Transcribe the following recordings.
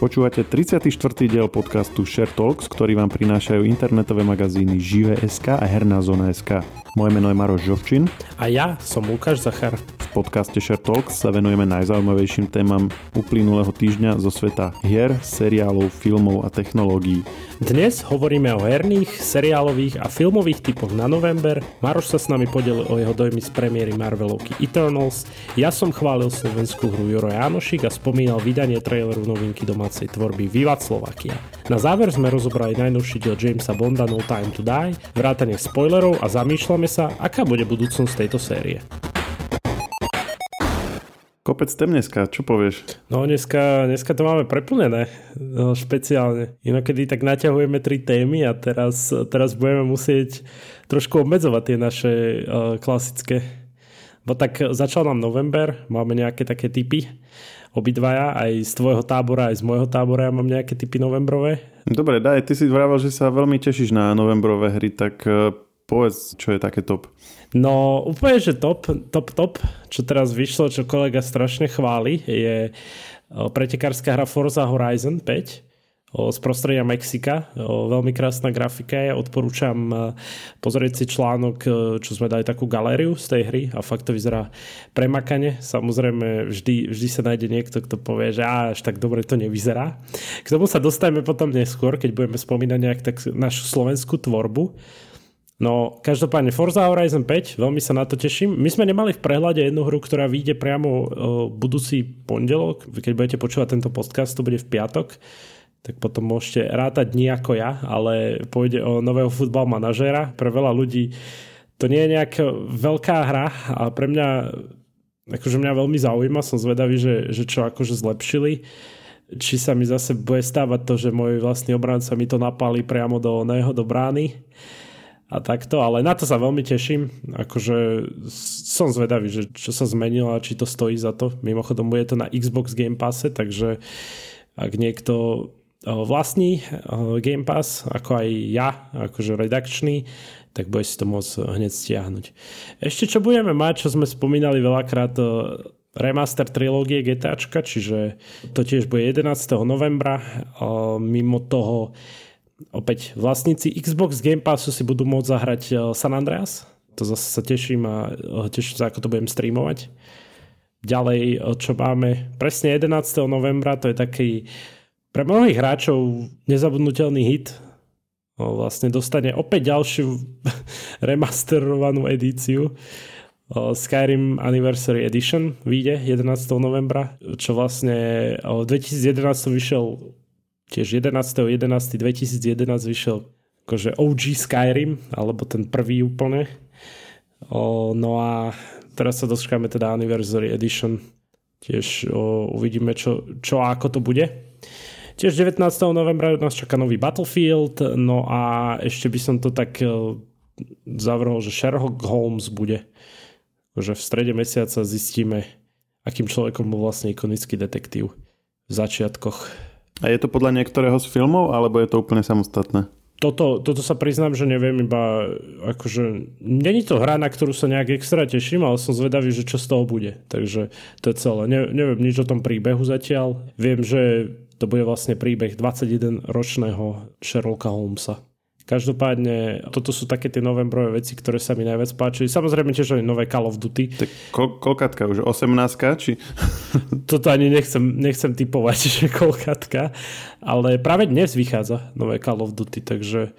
Počúvate 34. diel podcastu Share Talks, ktorý vám prinášajú internetové magazíny Žive.sk a Herná zona.sk. Moje meno je Maroš Žovčin. A ja som Lukáš Zachar. V podcaste Share Talks sa venujeme najzaujímavejším témam uplynulého týždňa zo sveta hier, seriálov, filmov a technológií. Dnes hovoríme o herných, seriálových a filmových typoch na november. Maroš sa s nami podelil o jeho dojmy z premiéry Marvelovky Eternals. Ja som chválil slovenskú hru Juro Jánošik a spomínal vydanie traileru novinky domácej tvorby Vivat Slovakia. Na záver sme rozobrali najnovší diel Jamesa Bonda No Time to Die, vrátane spoilerov a zamýšľame sa, aká bude budúcnosť tejto série. Kopec tém dneska, čo povieš? No dneska, dneska to máme preplnené, no, špeciálne. Inokedy tak naťahujeme tri témy a teraz, teraz budeme musieť trošku obmedzovať tie naše uh, klasické. Bo tak začal nám november, máme nejaké také typy obidvaja, aj z tvojho tábora, aj z môjho tábora ja mám nejaké typy novembrové. Dobre, daj, ty si vravel, že sa veľmi tešíš na novembrové hry, tak uh, povedz, čo je také top. No úplne, že top, top, top, čo teraz vyšlo, čo kolega strašne chváli, je pretekárska hra Forza Horizon 5 z prostredia Mexika. Veľmi krásna grafika je. Odporúčam pozrieť si článok, čo sme dali takú galériu z tej hry a fakt to vyzerá premakane. Samozrejme vždy, vždy sa nájde niekto, kto povie, že až tak dobre to nevyzerá. K tomu sa dostaneme potom neskôr, keď budeme spomínať nejak tak našu slovenskú tvorbu. No, každopádne Forza Horizon 5, veľmi sa na to teším. My sme nemali v prehľade jednu hru, ktorá vyjde priamo uh, budúci pondelok. Keď budete počúvať tento podcast, to bude v piatok tak potom môžete rátať dní ako ja, ale pôjde o nového futbal manažéra. Pre veľa ľudí to nie je nejaká veľká hra a pre mňa akože mňa veľmi zaujíma, som zvedavý, že, že čo akože zlepšili či sa mi zase bude stávať to, že môj vlastný obranca mi to napálí priamo do neho, do brány a takto, ale na to sa veľmi teším. Akože som zvedavý, že čo sa zmenilo a či to stojí za to. Mimochodom bude to na Xbox Game Passe, takže ak niekto vlastní Game Pass, ako aj ja, akože redakčný, tak bude si to môcť hneď stiahnuť. Ešte čo budeme mať, čo sme spomínali veľakrát, remaster trilógie GTAčka, čiže to tiež bude 11. novembra. Mimo toho opäť vlastníci Xbox Game Passu si budú môcť zahrať San Andreas. To zase sa teším a teším sa, ako to budem streamovať. Ďalej, čo máme presne 11. novembra, to je taký pre mnohých hráčov nezabudnutelný hit. Vlastne dostane opäť ďalšiu remasterovanú edíciu. Skyrim Anniversary Edition vyjde 11. novembra, čo vlastne v 2011 vyšiel tiež 11.11.2011 vyšiel akože OG Skyrim, alebo ten prvý úplne. No a teraz sa dočkáme teda Anniversary Edition. Tiež uvidíme, čo, čo a ako to bude. Tiež 19. novembra nás čaká nový Battlefield, no a ešte by som to tak zavrhol, že Sherlock Holmes bude. Že v strede mesiaca zistíme, akým človekom bol vlastne ikonický detektív v začiatkoch a je to podľa niektorého z filmov, alebo je to úplne samostatné? Toto, toto sa priznám, že neviem iba, akože, není to hra, na ktorú sa nejak extra teším, ale som zvedavý, že čo z toho bude. Takže to je celé. Ne, neviem nič o tom príbehu zatiaľ. Viem, že to bude vlastne príbeh 21-ročného Sherlocka Holmesa. Každopádne, toto sú také tie novembrové veci, ktoré sa mi najviac páčili. Samozrejme tiež aj nové Call of Duty. Tak kol- koľkatka už? 18 či? toto ani nechcem, nechcem typovať, že koľkatka. Ale práve dnes vychádza nové Call of Duty, takže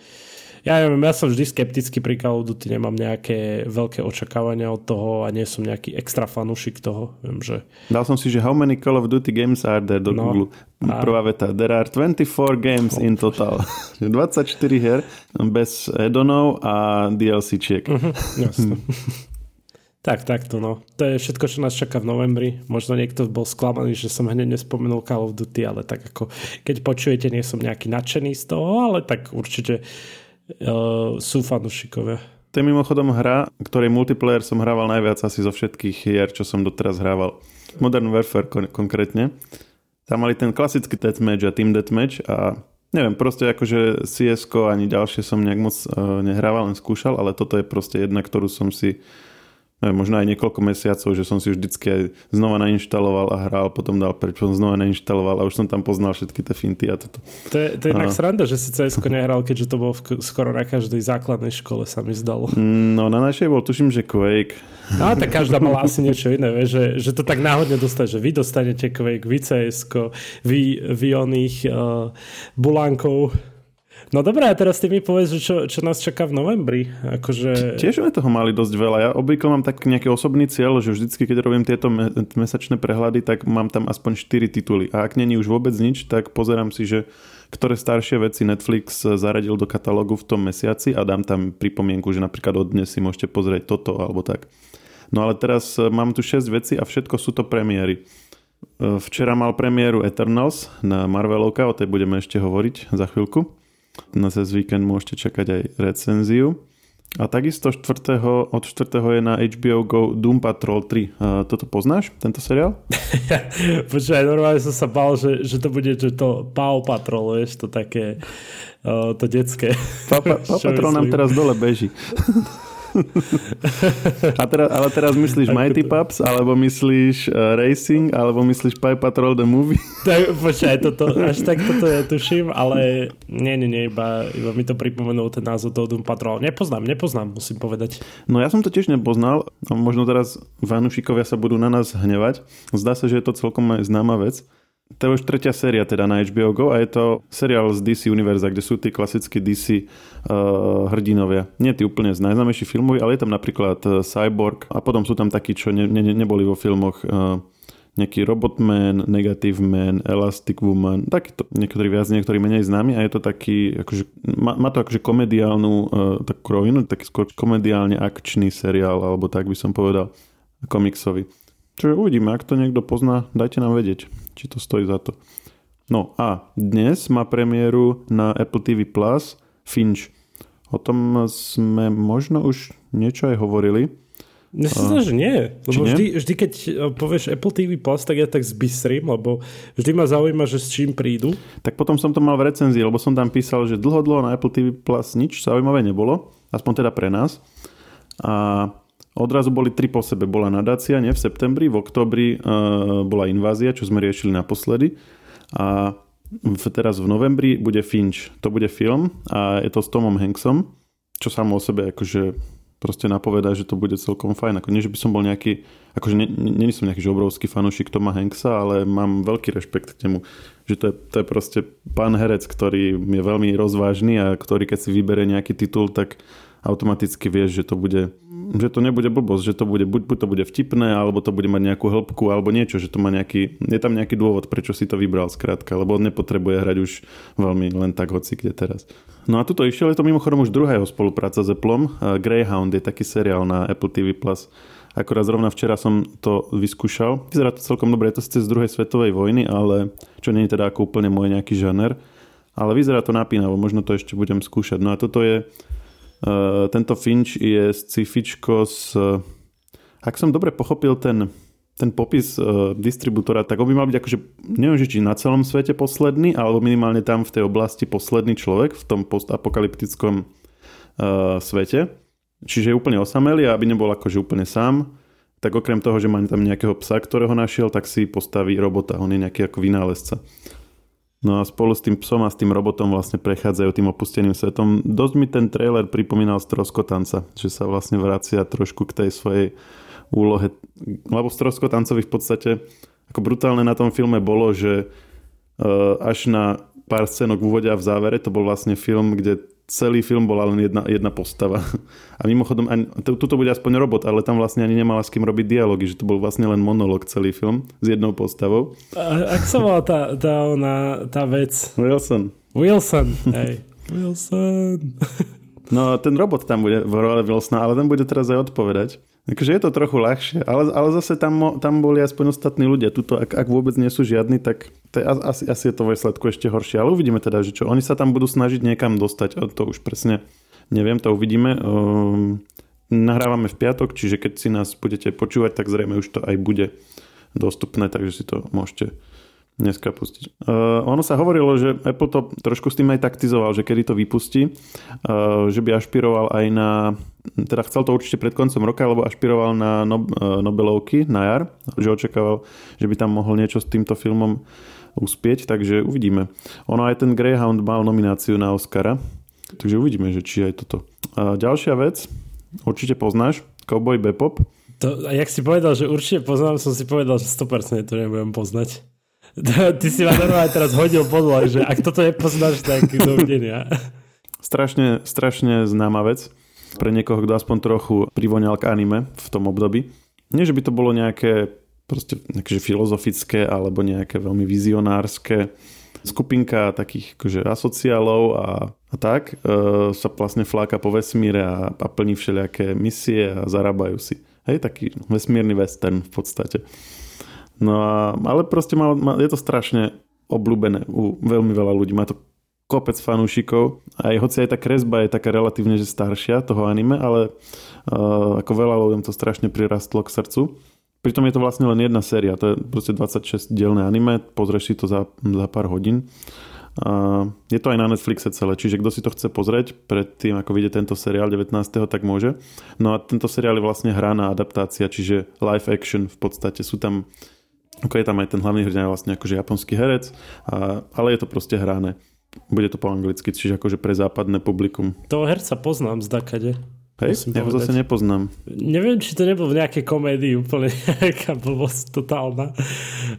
ja neviem, ja som vždy skeptický pri Call of Duty, nemám nejaké veľké očakávania od toho a nie som nejaký extra fanúšik toho. Viem, že... Dal som si, že how many Call of Duty games are there do no, Google. A... Prvá veta, there are 24 games oh. in total. 24 her bez addonov a DLC-čiek. Uh-huh, jasne. Tak, takto no. To je všetko, čo nás čaká v novembri. Možno niekto bol sklamaný, že som hneď nespomenul Call of Duty, ale tak ako keď počujete, nie som nejaký nadšený z toho, ale tak určite sú fanúšikovia. To je mimochodom hra, ktorej multiplayer som hrával najviac asi zo všetkých hier, čo som doteraz hrával. Modern Warfare kon- konkrétne. Tam mali ten klasický deathmatch a team deathmatch a neviem, proste akože cs ani ďalšie som nejak moc uh, nehrával, len skúšal, ale toto je proste jedna, ktorú som si neviem, možno aj niekoľko mesiacov, že som si už vždycky aj znova nainštaloval a hral, potom dal preč, potom znova nainštaloval a už som tam poznal všetky tie finty a toto. To je, to je inak sranda, že si cs nehral, keďže to bolo v, skoro na každej základnej škole sa mi zdalo. No na našej bol tuším, že Quake. No tak každá mala asi niečo iné, vie, že, že to tak náhodne dostať, že vy dostanete Quake, vy cs vy, vy oných uh, bulánkov No dobré, a teraz ty mi povedz, čo, čo nás čaká v novembri. Akože... Tiež sme toho mali dosť veľa. Ja obvykle mám tak nejaký osobný cieľ, že vždycky, keď robím tieto mesačné prehľady, tak mám tam aspoň 4 tituly. A ak není už vôbec nič, tak pozerám si, že ktoré staršie veci Netflix zaradil do katalógu v tom mesiaci a dám tam pripomienku, že napríklad od dnes si môžete pozrieť toto alebo tak. No ale teraz e, mám tu 6 veci a všetko sú to premiéry. E, včera mal premiéru Eternals na Marvelovka, o tej budeme ešte hovoriť za chvíľku. Na cez víkend môžete čakať aj recenziu. A takisto 4. od 4. je na HBO Go Doom Patrol 3. A toto poznáš, tento seriál? Počkaj, normálne som sa bál, že, že to bude že to Paw Patrol, vieš, to také, uh, to detské. Paw, Paw Patrol nám teraz dole beží. A teraz, ale teraz myslíš Mighty. Pups, alebo myslíš uh, Racing, alebo myslíš Pie Patrol the Movie? Tak, počkaj, toto, až tak toto ja tuším, ale nie, nie, nie, iba, iba mi to pripomenul ten názov toho Doom Patrol. Nepoznám, nepoznám, musím povedať. No ja som to tiež nepoznal, no, možno teraz vanušikovia sa budú na nás hnevať. Zdá sa, že je to celkom známa vec. To je už tretia séria teda na HBO Go a je to seriál z DC Univerza, kde sú tí klasickí DC uh, hrdinovia. Nie tí úplne z najznámejších filmov, ale je tam napríklad uh, Cyborg a potom sú tam takí, čo ne, ne, neboli vo filmoch uh, nejaký Robotman, Negative Man, Elastic Woman, takýto, niektorí viac, niektorí menej známi a je to taký, akože, má, má to akože komediálnu uh, takú rovinu, taký skôr komediálne akčný seriál, alebo tak by som povedal, komiksový. Čiže uvidíme, ak to niekto pozná, dajte nám vedieť či to stojí za to. No a dnes má premiéru na Apple TV Plus Finch. O tom sme možno už niečo aj hovorili. Sa zdá, že nie. Lebo nie? Vždy, vždy, keď e, povieš Apple TV Plus, tak ja tak zbystrím, lebo vždy ma zaujíma, že s čím prídu. Tak potom som to mal v recenzii, lebo som tam písal, že dlho, dlho na Apple TV Plus nič zaujímavé nebolo. Aspoň teda pre nás. A Odrazu boli tri po sebe. Bola nadácia, nie v septembri, v oktobri uh, bola invázia, čo sme riešili naposledy. A v, teraz v novembri bude Finch. To bude film a je to s Tomom Hanksom, čo samo o sebe akože proste napovedá, že to bude celkom fajn. Ako nie, že by som bol nejaký, akože nie, nie som nejaký obrovský fanúšik Toma Hanksa, ale mám veľký rešpekt k nemu. Že to je, to je proste pán herec, ktorý je veľmi rozvážny a ktorý keď si vybere nejaký titul, tak automaticky vieš, že to bude že to nebude blbosť, že to bude, buď, buď to bude vtipné, alebo to bude mať nejakú hĺbku, alebo niečo, že to má nejaký, je tam nejaký dôvod, prečo si to vybral skrátka, lebo on nepotrebuje hrať už veľmi len tak hoci kde teraz. No a tuto išiel, je to mimochodom už druhá jeho spolupráca s Appleom. Greyhound je taký seriál na Apple TV+. Akorát zrovna včera som to vyskúšal. Vyzerá to celkom dobre, je to z druhej svetovej vojny, ale čo nie je teda ako úplne môj nejaký žáner. Ale vyzerá to napínavo, možno to ešte budem skúšať. No a toto je tento Finch je scifičko s... Ak som dobre pochopil ten, ten popis uh, distribútora, tak on by mal byť akože, neviem, či na celom svete posledný, alebo minimálne tam v tej oblasti posledný človek v tom postapokalyptickom uh, svete. Čiže je úplne osamelý a aby nebol akože úplne sám, tak okrem toho, že má tam nejakého psa, ktorého našiel, tak si postaví robota. On je nejaký ako vynálezca. No a spolu s tým psom a s tým robotom vlastne prechádzajú tým opusteným svetom. Dosť mi ten trailer pripomínal Stroskotanca, že sa vlastne vracia trošku k tej svojej úlohe. Lebo Stroskotancovi v podstate ako brutálne na tom filme bolo, že eh, až na pár scénok v úvode a v závere to bol vlastne film, kde celý film bola len jedna, jedna postava. A mimochodom, ani, tuto bude aspoň robot, ale tam vlastne ani nemala s kým robiť dialógy, že to bol vlastne len monolog celý film s jednou postavou. A, ak sa volá tá, tá, ona, tá vec? Wilson. Wilson, hej. Wilson. No ten robot tam bude v role Wilsona, ale ten bude teraz aj odpovedať. Takže je to trochu ľahšie, ale, ale zase tam, tam boli aspoň ostatní ľudia. Tuto, ak, ak vôbec nie sú žiadni, tak to je, asi, asi je to výsledku ešte horšie. Ale uvidíme teda, že čo. Oni sa tam budú snažiť niekam dostať. To už presne neviem, to uvidíme. Um, nahrávame v piatok, čiže keď si nás budete počúvať, tak zrejme už to aj bude dostupné, takže si to môžete dneska pustiť. Uh, ono sa hovorilo, že Apple to trošku s tým aj taktizoval, že kedy to vypustí, uh, že by ašpiroval aj na, teda chcel to určite pred koncom roka, alebo ašpiroval na no, uh, Nobelovky na jar, že očakával, že by tam mohol niečo s týmto filmom uspieť, takže uvidíme. Ono aj ten Greyhound mal nomináciu na Oscara, takže uvidíme, že či aj toto. Uh, ďalšia vec, určite poznáš, Cowboy Bebop. To, jak si povedal, že určite poznám, som si povedal, že 100% to nebudem poznať. Ty si ma normálne teraz hodil podľa, že ak toto nepoznáš, tak dovidenia. Strašne, strašne známa vec pre niekoho, kto aspoň trochu privoňal k anime v tom období. Nie, že by to bolo nejaké proste nejaké filozofické alebo nejaké veľmi vizionárske skupinka takých akože asociálov a, a tak e, sa vlastne fláka po vesmíre a, a plní všelijaké misie a zarábajú si. Hej, taký vesmírny western v podstate. No a, ale proste má, má, je to strašne obľúbené u veľmi veľa ľudí. Má to kopec fanúšikov. Aj hoci aj tá kresba je taká relatívne že staršia toho anime, ale uh, ako veľa ľuďom to strašne prirastlo k srdcu. Pritom je to vlastne len jedna séria, to je proste 26 dielné anime, pozrieš si to za, za pár hodín. A je to aj na Netflixe celé, čiže kto si to chce pozrieť pred tým, ako vyjde tento seriál 19. tak môže. No a tento seriál je vlastne hraná adaptácia, čiže live action v podstate. Sú tam je tam aj ten hlavný hrdina vlastne akože japonský herec, a, ale je to proste hrané. Bude to po anglicky, čiže akože pre západné publikum. Toho herca poznám z Dakade. Hej, ja ho zase nepoznám. Neviem, či to nebol v nejakej komédii úplne nejaká blbosť totálna.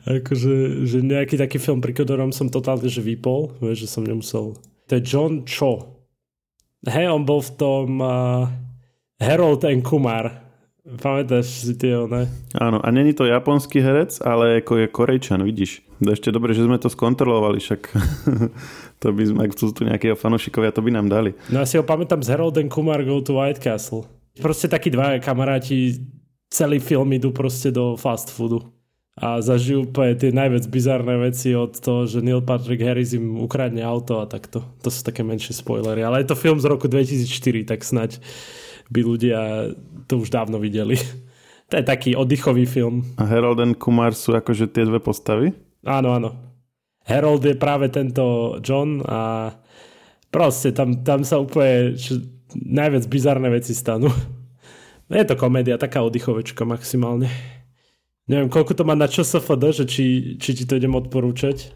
Akože, že nejaký taký film, pri ktorom som totálne že vypol, vieš, že som nemusel. To je John Cho. Hej, on bol v tom uh, Harold and Kumar. Pamätáš si tie, ne? Áno, a není to japonský herec, ale ako je korejčan, vidíš. Ešte dobre, že sme to skontrolovali, však to by sme, ak sú tu nejakí fanúšikovia, to by nám dali. No ja si ho pamätám z Harold and Kumar Go to White Castle. Proste takí dva kamaráti celý film idú proste do fast foodu a zažijú úplne tie najviac bizarné veci od toho, že Neil Patrick Harris im ukradne auto a takto. To sú také menšie spoilery, ale je to film z roku 2004, tak snať by ľudia to už dávno videli. To je taký oddychový film. A Harold and Kumar sú akože tie dve postavy? Áno, áno. Harold je práve tento John a proste tam, tam sa úplne čo, najviac bizarné veci stanú. Je to komédia, taká oddychovečka maximálne. Neviem, koľko to má na ČSFD, že či, či ti to idem odporúčať?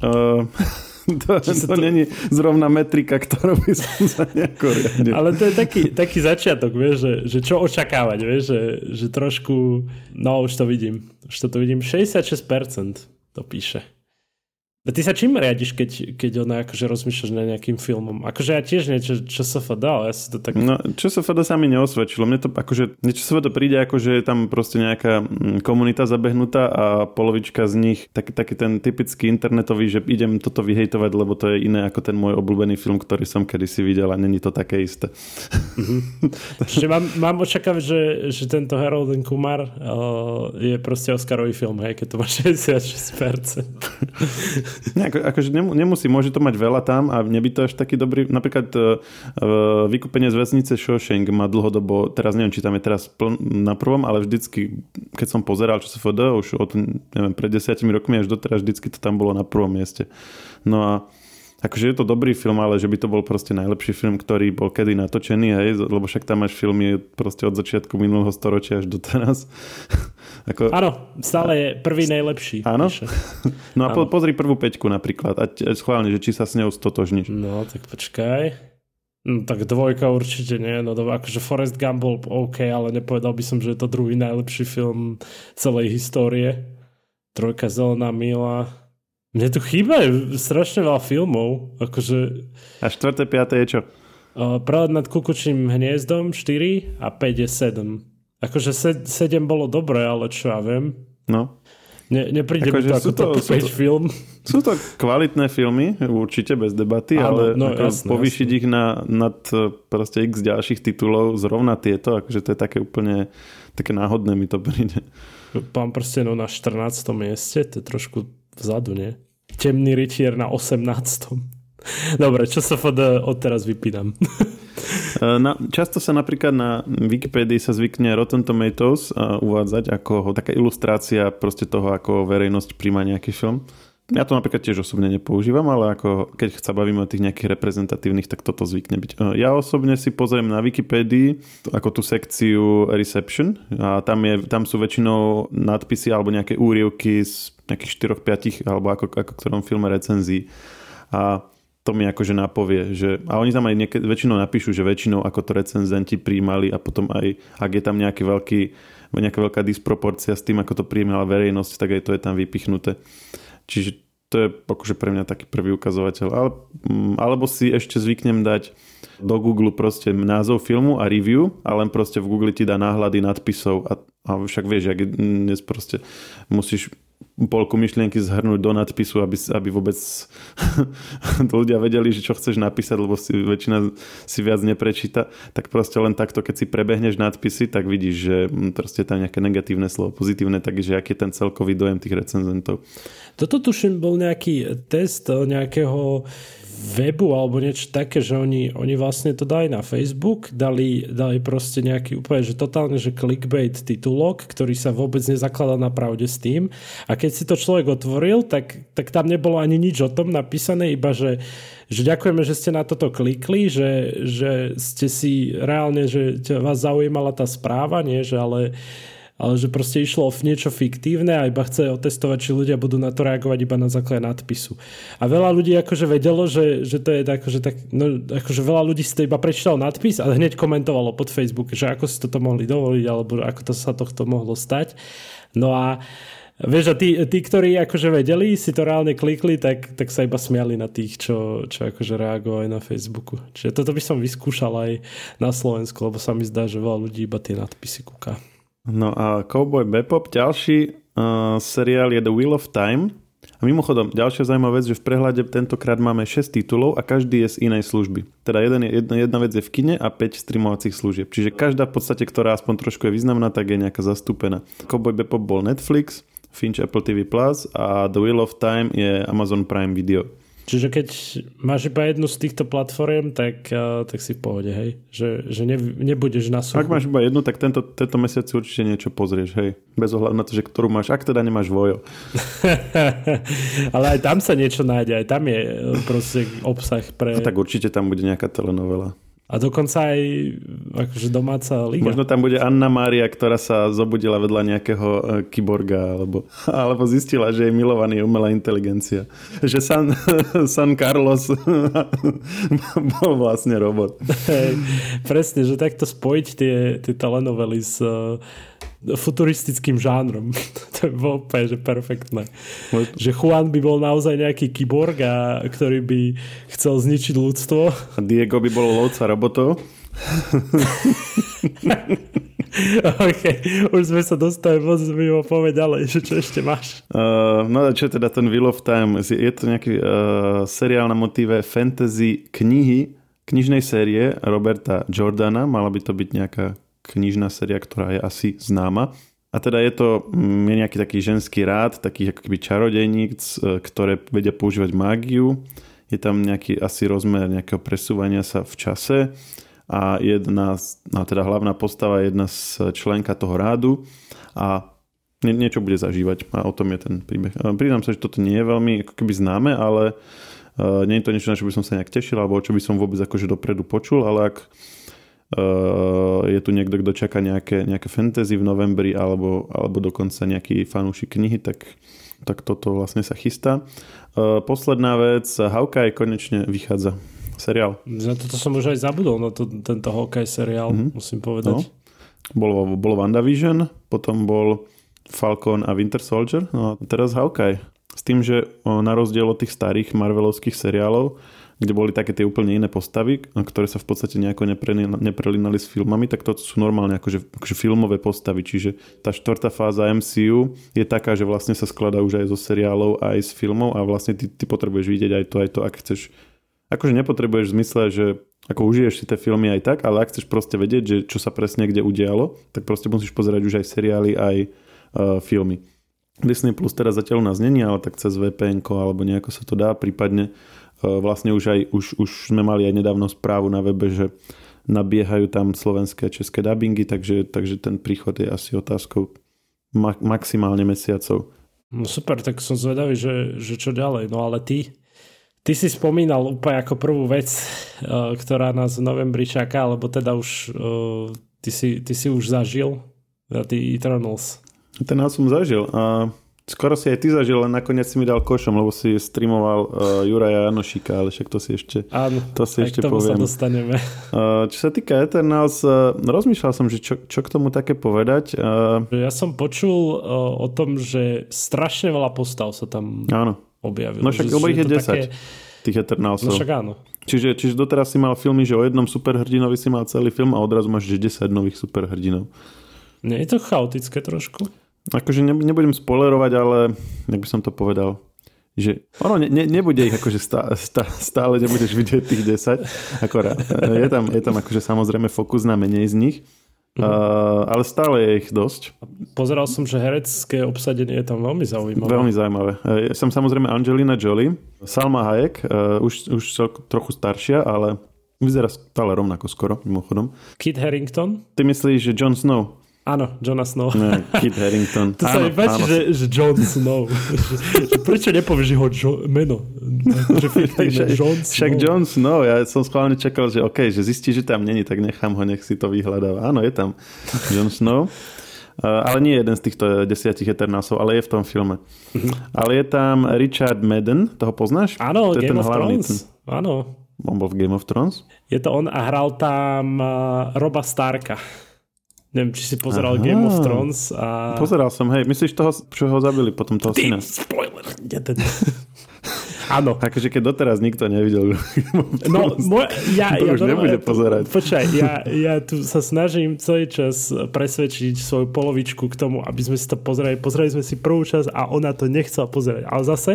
Uh, to, to, to není zrovna metrika, ktorú by som sa nejako riadil. Ale to je taký, taký začiatok, vieš, že, že čo očakávať, vieš, že, že trošku, no už to vidím, už to vidím, 66% to píše. A ty sa čím riadiš, keď, keď ona akože rozmýšľaš na nejakým filmom? Akože ja tiež niečo, čo sa ale ja si to tak... No, čo sa mi neosvedčilo. Mne to akože, niečo sa to príde ako, že je tam proste nejaká mm, komunita zabehnutá a polovička z nich, taký, taký ten typický internetový, že idem toto vyhejtovať, lebo to je iné ako ten môj obľúbený film, ktorý som kedysi videl a není to také isté. Mm-hmm. Čiže mám, mám očakávať, že, že tento Harold Kumar uh, je proste Oscarový film, hej, keď to má 66%. Nie, ako, akože nemusí, môže to mať veľa tam a nebyť to až taký dobrý. Napríklad uh, vykúpenie z vesnice Shawshank má dlhodobo, teraz neviem, či tam je teraz pln, na prvom, ale vždycky, keď som pozeral, čo sa FD, už od, neviem, pred desiatimi rokmi až doteraz vždycky to tam bolo na prvom mieste. No a akože je to dobrý film, ale že by to bol proste najlepší film, ktorý bol kedy natočený, hej, lebo však tam máš filmy proste od začiatku minulého storočia až do teraz. Ako... Áno, stále je prvý najlepší. Áno? No a po, pozri prvú peťku napríklad a schválne, že či sa s ňou stotožníš. No, tak počkaj. No, tak dvojka určite nie, no to, akože Forest Gump bol OK, ale nepovedal by som, že je to druhý najlepší film celej histórie. Trojka Zelená Mila, mne tu chýba strašne veľa filmov. Akože... A štvrté, piaté je čo? Uh, nad kukučným hniezdom 4 a 5 je 7. Akože 7 bolo dobré, ale čo ja viem. No. Ne, nepríde akože mi to ako to, 5 to, film. Sú to kvalitné filmy, určite bez debaty, Áno, ale no, jasné, povýšiť jasné. ich na, nad proste x ďalších titulov, zrovna tieto, akože to je také úplne také náhodné mi to príde. Pán prstenov na 14. mieste, to je trošku vzadu, nie? temný rytier na 18. Dobre, čo sa FD odteraz vypínam. E, na, často sa napríklad na Wikipédii sa zvykne Rotten Tomatoes uh, uvádzať ako taká ilustrácia proste toho, ako verejnosť príjma nejaký film. ja to napríklad tiež osobne nepoužívam, ale ako keď sa bavíme o tých nejakých reprezentatívnych, tak toto zvykne byť. E, ja osobne si pozriem na Wikipédii ako tú sekciu reception a tam, je, tam sú väčšinou nadpisy alebo nejaké úrievky z nejakých 4-5 alebo ako, ako ktorom filme recenzií. A to mi akože napovie, že, a oni tam aj niek- väčšinou napíšu, že väčšinou ako to recenzenti príjmali a potom aj, ak je tam nejaký veľký, nejaká veľká disproporcia s tým, ako to príjmala verejnosť, tak aj to je tam vypichnuté. Čiže to je akože pre mňa taký prvý ukazovateľ. Ale, alebo si ešte zvyknem dať do Google proste názov filmu a review a len proste v Google ti dá náhľady nadpisov a, a však vieš, ak dnes proste musíš polku myšlienky zhrnúť do nadpisu, aby, aby vôbec ľudia vedeli, že čo chceš napísať, lebo si väčšina si viac neprečíta, tak proste len takto, keď si prebehneš nadpisy, tak vidíš, že hm, proste tam nejaké negatívne slovo, pozitívne, takže aký je ten celkový dojem tých recenzentov. Toto tuším bol nejaký test nejakého webu alebo niečo také, že oni, oni vlastne to dali na Facebook, dali, dali proste nejaký úplne, že totálne, že clickbait titulok, ktorý sa vôbec nezakladá na pravde s tým. A keď si to človek otvoril, tak, tak tam nebolo ani nič o tom napísané, iba že, že ďakujeme, že ste na toto klikli, že, že ste si reálne, že vás zaujímala tá správa, nie, že ale ale že proste išlo o niečo fiktívne a iba chce otestovať, či ľudia budú na to reagovať iba na základe nadpisu. A veľa ľudí akože vedelo, že, že to je tak, že tak, no, akože veľa ľudí si to iba prečítalo nadpis a hneď komentovalo pod Facebook, že ako si toto mohli dovoliť, alebo ako to sa tohto mohlo stať. No a Vieš, a tí, tí, ktorí akože vedeli, si to reálne klikli, tak, tak sa iba smiali na tých, čo, čo akože reagovali na Facebooku. Čiže toto by som vyskúšal aj na Slovensku, lebo sa mi zdá, že veľa ľudí iba tie nadpisy kúka. No a Cowboy Bebop, ďalší uh, seriál je The Wheel of Time. A mimochodom, ďalšia zaujímavá vec, že v prehľade tentokrát máme 6 titulov a každý je z inej služby. Teda jeden je, jedna, jedna vec je v kine a 5 streamovacích služieb. Čiže každá v podstate, ktorá aspoň trošku je významná, tak je nejaká zastúpená. Cowboy Bebop bol Netflix, Finch Apple TV Plus a The Wheel of Time je Amazon Prime Video. Čiže keď máš iba jednu z týchto platform, tak, uh, tak si v pohode, hej? Že, že ne, nebudeš na suchu. Ak máš iba jednu, tak tento, tento mesiac si určite niečo pozrieš, hej? Bez ohľadu na to, že ktorú máš, ak teda nemáš vojo. Ale aj tam sa niečo nájde, aj tam je e, proste obsah pre... No tak určite tam bude nejaká telenovela. A dokonca aj akože domáca liga. Možno tam bude Anna Mária, ktorá sa zobudila vedľa nejakého e, kyborga, alebo, alebo zistila, že je milovaný umelá inteligencia. Že San, San Carlos bol vlastne robot. Hej, presne, že takto spojiť tie, tie telenovely s futuristickým žánrom. to by bolo úplne, že perfektné. Že Juan by bol naozaj nejaký kyborg, a, ktorý by chcel zničiť ľudstvo. A Diego by bol lovca robotov. OK, už sme sa dostali moc mimo povedať ďalej, že čo ešte máš? Uh, no čo teda ten Wheel of Time? Je to nejaký uh, seriál na motíve fantasy knihy, knižnej série Roberta Jordana. Mala by to byť nejaká knižná séria, ktorá je asi známa. A teda je to mm, je nejaký taký ženský rád, takých ako keby čarodejník, e, ktoré vedia používať mágiu. Je tam nejaký asi rozmer nejakého presúvania sa v čase a jedna, no teda hlavná postava je jedna z členka toho rádu a nie, niečo bude zažívať a o tom je ten príbeh. Priznám sa, že toto nie je veľmi ako keby známe, ale uh, nie je to niečo, na čo by som sa nejak tešil alebo čo by som vôbec akože dopredu počul, ale ak je tu niekto, kto čaká nejaké, nejaké fantasy v novembri alebo, alebo dokonca nejaký fanúšik knihy, tak, tak toto vlastne sa chystá. Uh, posledná vec, Hawkeye konečne vychádza. Seriál. Na toto som už aj zabudol, na to, tento Hawkeye seriál, mm-hmm. musím povedať. No. Bol, bol WandaVision, potom bol Falcon a Winter Soldier, no a teraz Hawkeye. S tým, že na rozdiel od tých starých Marvelovských seriálov kde boli také tie úplne iné postavy, ktoré sa v podstate nejako neprelinali s filmami, tak to sú normálne akože, akože filmové postavy, čiže tá štvrtá fáza MCU je taká, že vlastne sa skladá už aj zo seriálov, aj z filmov a vlastne ty, ty potrebuješ vidieť aj to, aj to, ak chceš akože nepotrebuješ v zmysle, že ako užiješ si tie filmy aj tak, ale ak chceš proste vedieť, že čo sa presne kde udialo, tak proste musíš pozerať už aj seriály, aj uh, filmy. Disney Plus teraz zatiaľ nás není, ale tak cez VPN alebo nejako sa to dá, prípadne vlastne už, aj, už, už sme mali aj nedávno správu na webe, že nabiehajú tam slovenské a české dubbingy, takže, takže ten príchod je asi otázkou ma- maximálne mesiacov. No super, tak som zvedavý, že, že čo ďalej. No ale ty, ty si spomínal úplne ako prvú vec, uh, ktorá nás v novembri čaká, lebo teda už uh, ty, si, ty si už zažil za tý Eternals. Ten som zažil. A skoro si aj ty zažil, len nakoniec si mi dal košom, lebo si streamoval uh, Juraja Janošika, ale však to si ešte, Áno, to si ešte k tomu poviem. sa dostaneme. Uh, čo sa týka Eternals, uh, rozmýšľal som, že čo, čo k tomu také povedať. Uh, Ja som počul uh, o tom, že strašne veľa postav sa tam áno, objavilo. No však, Že- ich je to 10. Také... tých Eternalsov. No však áno. Čiže, čiže doteraz si mal filmy, že o jednom superhrdinovi si mal celý film a odrazu máš že 10 nových superhrdinov. Nie je to chaotické trošku? Akože ne, nebudem spoilerovať, ale jak by som to povedal, že ono ne, ne, nebude ich akože stá, stá, stále nebudeš vidieť tých 10, akorát. Je tam, je tam akože samozrejme fokus na menej z nich, Mhm. uh, ale stále je ich dosť. Pozeral som, že herecké obsadenie je tam veľmi zaujímavé. Veľmi zaujímavé. Uh, som samozrejme Angelina Jolie, Salma Hayek, uh, už, už trochu staršia, ale vyzerá stále rovnako skoro, mimochodom. Kit Harington? Ty myslíš, že Jon Snow? Áno, Jonas Snow. Ne, Kit Harington. To sa mi páči, že, že Jon Snow. Prečo nepovieš jeho jo- meno? Že fiktívne, Však, Jon však Snow. Jon Snow, ja som schválne čakal, že OK, že zistí, že tam není, tak nechám ho, nech si to vyhľadáva. Áno, je tam Jon Snow. Ale nie jeden z týchto desiatich Eternalsov, ale je v tom filme. Ale je tam Richard Madden, toho poznáš? Áno, to je Game ten of hlavný, Thrones. Áno. On bol v Game of Thrones? Je to on a hral tam uh, Roba Starka. Neviem, či si pozeral Aha. Game of Thrones a... Pozeral som, hej, myslíš toho, čo ho zabili potom toho Ty, syna? spoiler. Áno. Takže keď doteraz nikto nevidel No, môj, ja, To ja už nebude pozerať. Počkaj, ja, ja tu sa snažím celý čas presvedčiť svoju polovičku k tomu, aby sme si to pozerali. Pozerali sme si prvú časť a ona to nechcela pozerať. Ale zase,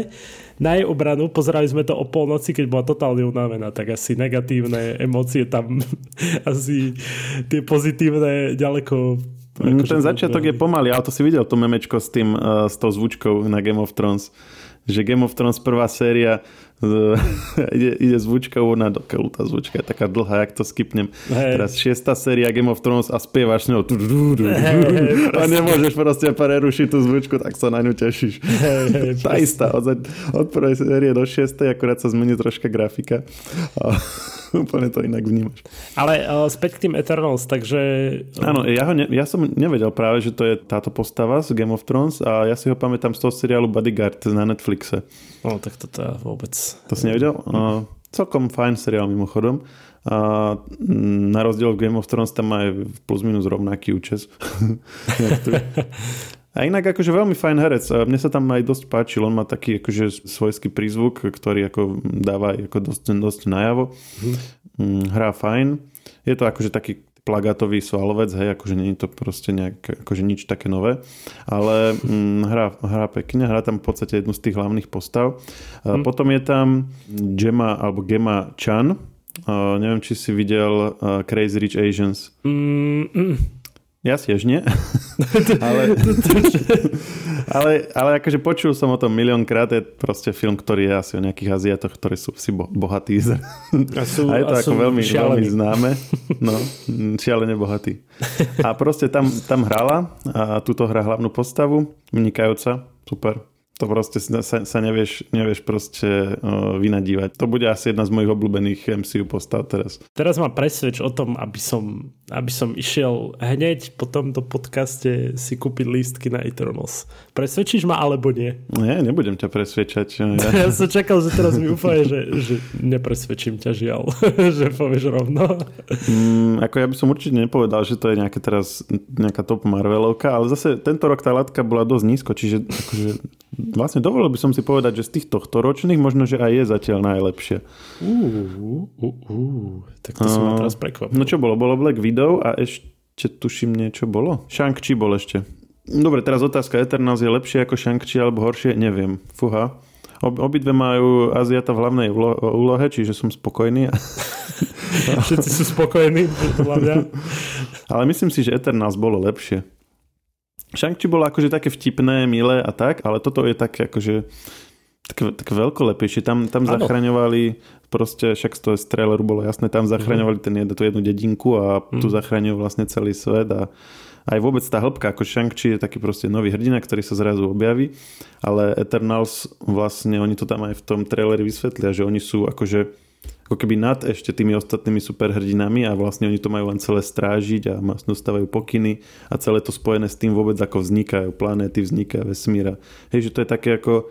na jej obranu, pozerali sme to o polnoci, keď bola totálne unavená, tak asi negatívne emócie tam, asi tie pozitívne ďaleko akože Ten začiatok je pomalý, ale to si videl to memečko s tým, uh, s tou zvučkou na Game of Thrones. Že Game of Thrones prvá séria uh, ide, ide zvučka ona do keľu, tá zvučka je taká dlhá, jak to skipnem. Hej. Teraz šiesta séria Game of Thrones a spievaš ňou hej, a nemôžeš proste prerušiť tú zvučku, tak sa na ňu tešíš. Hej, hej, Tá istá, od, od prvej série do šiestej, akurát sa zmení troška grafika. A úplne to inak vnímaš. Ale uh, späť k tým Eternals, takže... Áno, ja, ho ne, ja som nevedel práve, že to je táto postava z Game of Thrones a ja si ho pamätám z toho seriálu Bodyguard na Netflixe. No, tak toto ja vôbec... To si nevedel? Uh, celkom fajn seriál mimochodom. A na rozdiel v Game of Thrones tam má aj plus minus rovnaký účes. A inak akože veľmi fajn herec. A Mne sa tam aj dosť páčil. On má taký akože svojský prízvuk, ktorý ako dáva ako dosť, dosť najavo. Mm, Hrá fajn. Je to akože taký plagátový svalovec, hej, akože nie je to proste nejak, akože nič také nové, ale mm, hrá, hrá pekne, hrá tam v podstate jednu z tých hlavných postav. Mm. Potom je tam Gemma, alebo Gemma Chan, uh, neviem, či si videl uh, Crazy Rich Asians. Mm, mm. Ja tiež nie. ale, ale, ale akože počul som o tom miliónkrát, je proste film, ktorý je asi o nejakých Aziatoch, ktorí sú si bo- bohatí. A, sú, A je to a ako veľmi, veľmi známe. No, šialene bohatý. A proste tam, tam hrala a túto hra hlavnú postavu, vynikajúca, super. To proste sa, sa nevieš, nevieš proste uh, vynadívať. To bude asi jedna z mojich obľúbených MCU postav teraz. Teraz ma presvedč o tom, aby som, aby som išiel hneď po tomto podcaste si kúpiť lístky na Eternals. Presvedčíš ma alebo nie? Nie, nebudem ťa presvedčať. Ja Ja, som čakal, že teraz mi úplne, že, že nepresvedčím ťa žiaľ, že povieš rovno. Mm, ako ja by som určite nepovedal, že to je nejaká teraz nejaká top Marvelovka, ale zase tento rok tá latka bola dosť nízko, čiže akože, vlastne dovolil by som si povedať, že z tých tohto ročných možno, že aj je zatiaľ najlepšie. Uh, uh, uh, tak to som ma teraz prekvapil. No čo bolo? Bolo Black Widow a ešte tuším niečo bolo? Shang-Chi bol ešte. Dobre, teraz otázka. Eternals je lepšie ako Shang-Chi alebo horšie? Neviem. Fuha. Ob, obidve majú Aziata v hlavnej úlohe, čiže som spokojný. Všetci sú spokojní, podľa mňa. Ale myslím si, že Eternals bolo lepšie. Shang-Chi bolo akože také vtipné, milé a tak, ale toto je také akože také, také veľkolepejšie. Tam, tam zachraňovali proste, však toho z traileru bolo jasné, tam zachraňovali ten, jed- tú jednu dedinku a tu zachraňujú vlastne celý svet a aj vôbec tá hĺbka, ako Shang-Chi je taký proste nový hrdina, ktorý sa zrazu objaví, ale Eternals vlastne, oni to tam aj v tom traileri vysvetlia, že oni sú akože ako keby nad ešte tými ostatnými superhrdinami a vlastne oni to majú len celé strážiť a dostávajú pokyny a celé to spojené s tým vôbec ako vznikajú planéty, vznikajú vesmíra. Hej, že to je také ako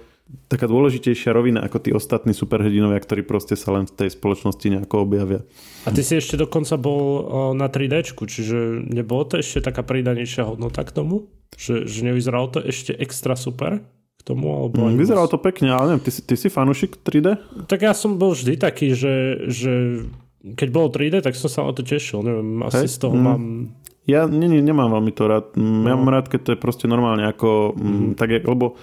taká dôležitejšia rovina ako tí ostatní superhrdinovia, ktorí proste sa len v tej spoločnosti nejako objavia. A ty si ešte dokonca bol na 3D, čiže nebolo to ešte taká pridanejšia hodnota k tomu? Že, že nevyzeralo to ešte extra super? K tomu? Alebo mm, vyzeralo to pekne, ale neviem, ty, ty si fanúšik 3D? Tak ja som bol vždy taký, že, že keď bolo 3D, tak som sa na to tešil. Neviem, asi hey? z toho mm. mám... Ja nie, nie, nemám veľmi to rád. Mm, no. Ja mám rád, keď to je proste normálne ako... Mm. Tak je, lebo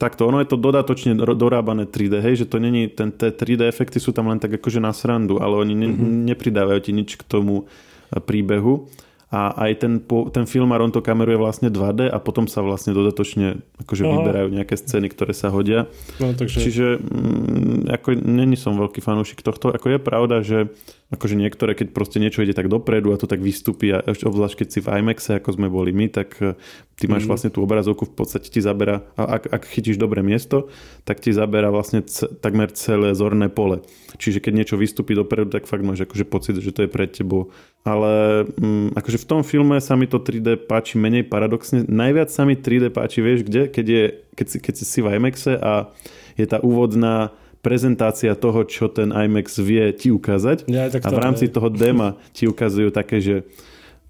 takto, ono je to dodatočne dorábané 3D, hej, že to není, ten, tie 3D efekty sú tam len tak akože na srandu, ale oni ne, mm-hmm. nepridávajú ti nič k tomu e, príbehu a aj ten, ten filmár, on to kameruje vlastne 2D a potom sa vlastne dodatočne akože vyberajú nejaké scény, ktoré sa hodia. No, takže... Čiže mm, ako není som veľký fanúšik tohto. Ako je pravda, že akože niektoré, keď proste niečo ide tak dopredu a to tak vystúpi a ešte obzvlášť keď si v IMAXe, ako sme boli my, tak e, ty máš mm. vlastne tú obrazovku v podstate ti zabera, a ak, ak chytíš dobré miesto, tak ti zabera vlastne c- takmer celé zorné pole. Čiže keď niečo vystúpi dopredu, tak fakt máš akože pocit, že to je pred tebou. Ale mm, akože v tom filme sa mi to 3D páči menej paradoxne. Najviac sa mi 3D páči, vieš kde? Keď, je, keď, si, keď si v IMAXe a je tá úvodná prezentácia toho, čo ten IMAX vie ti ukázať. Ja, a v rámci je. toho dema ti ukazujú také, že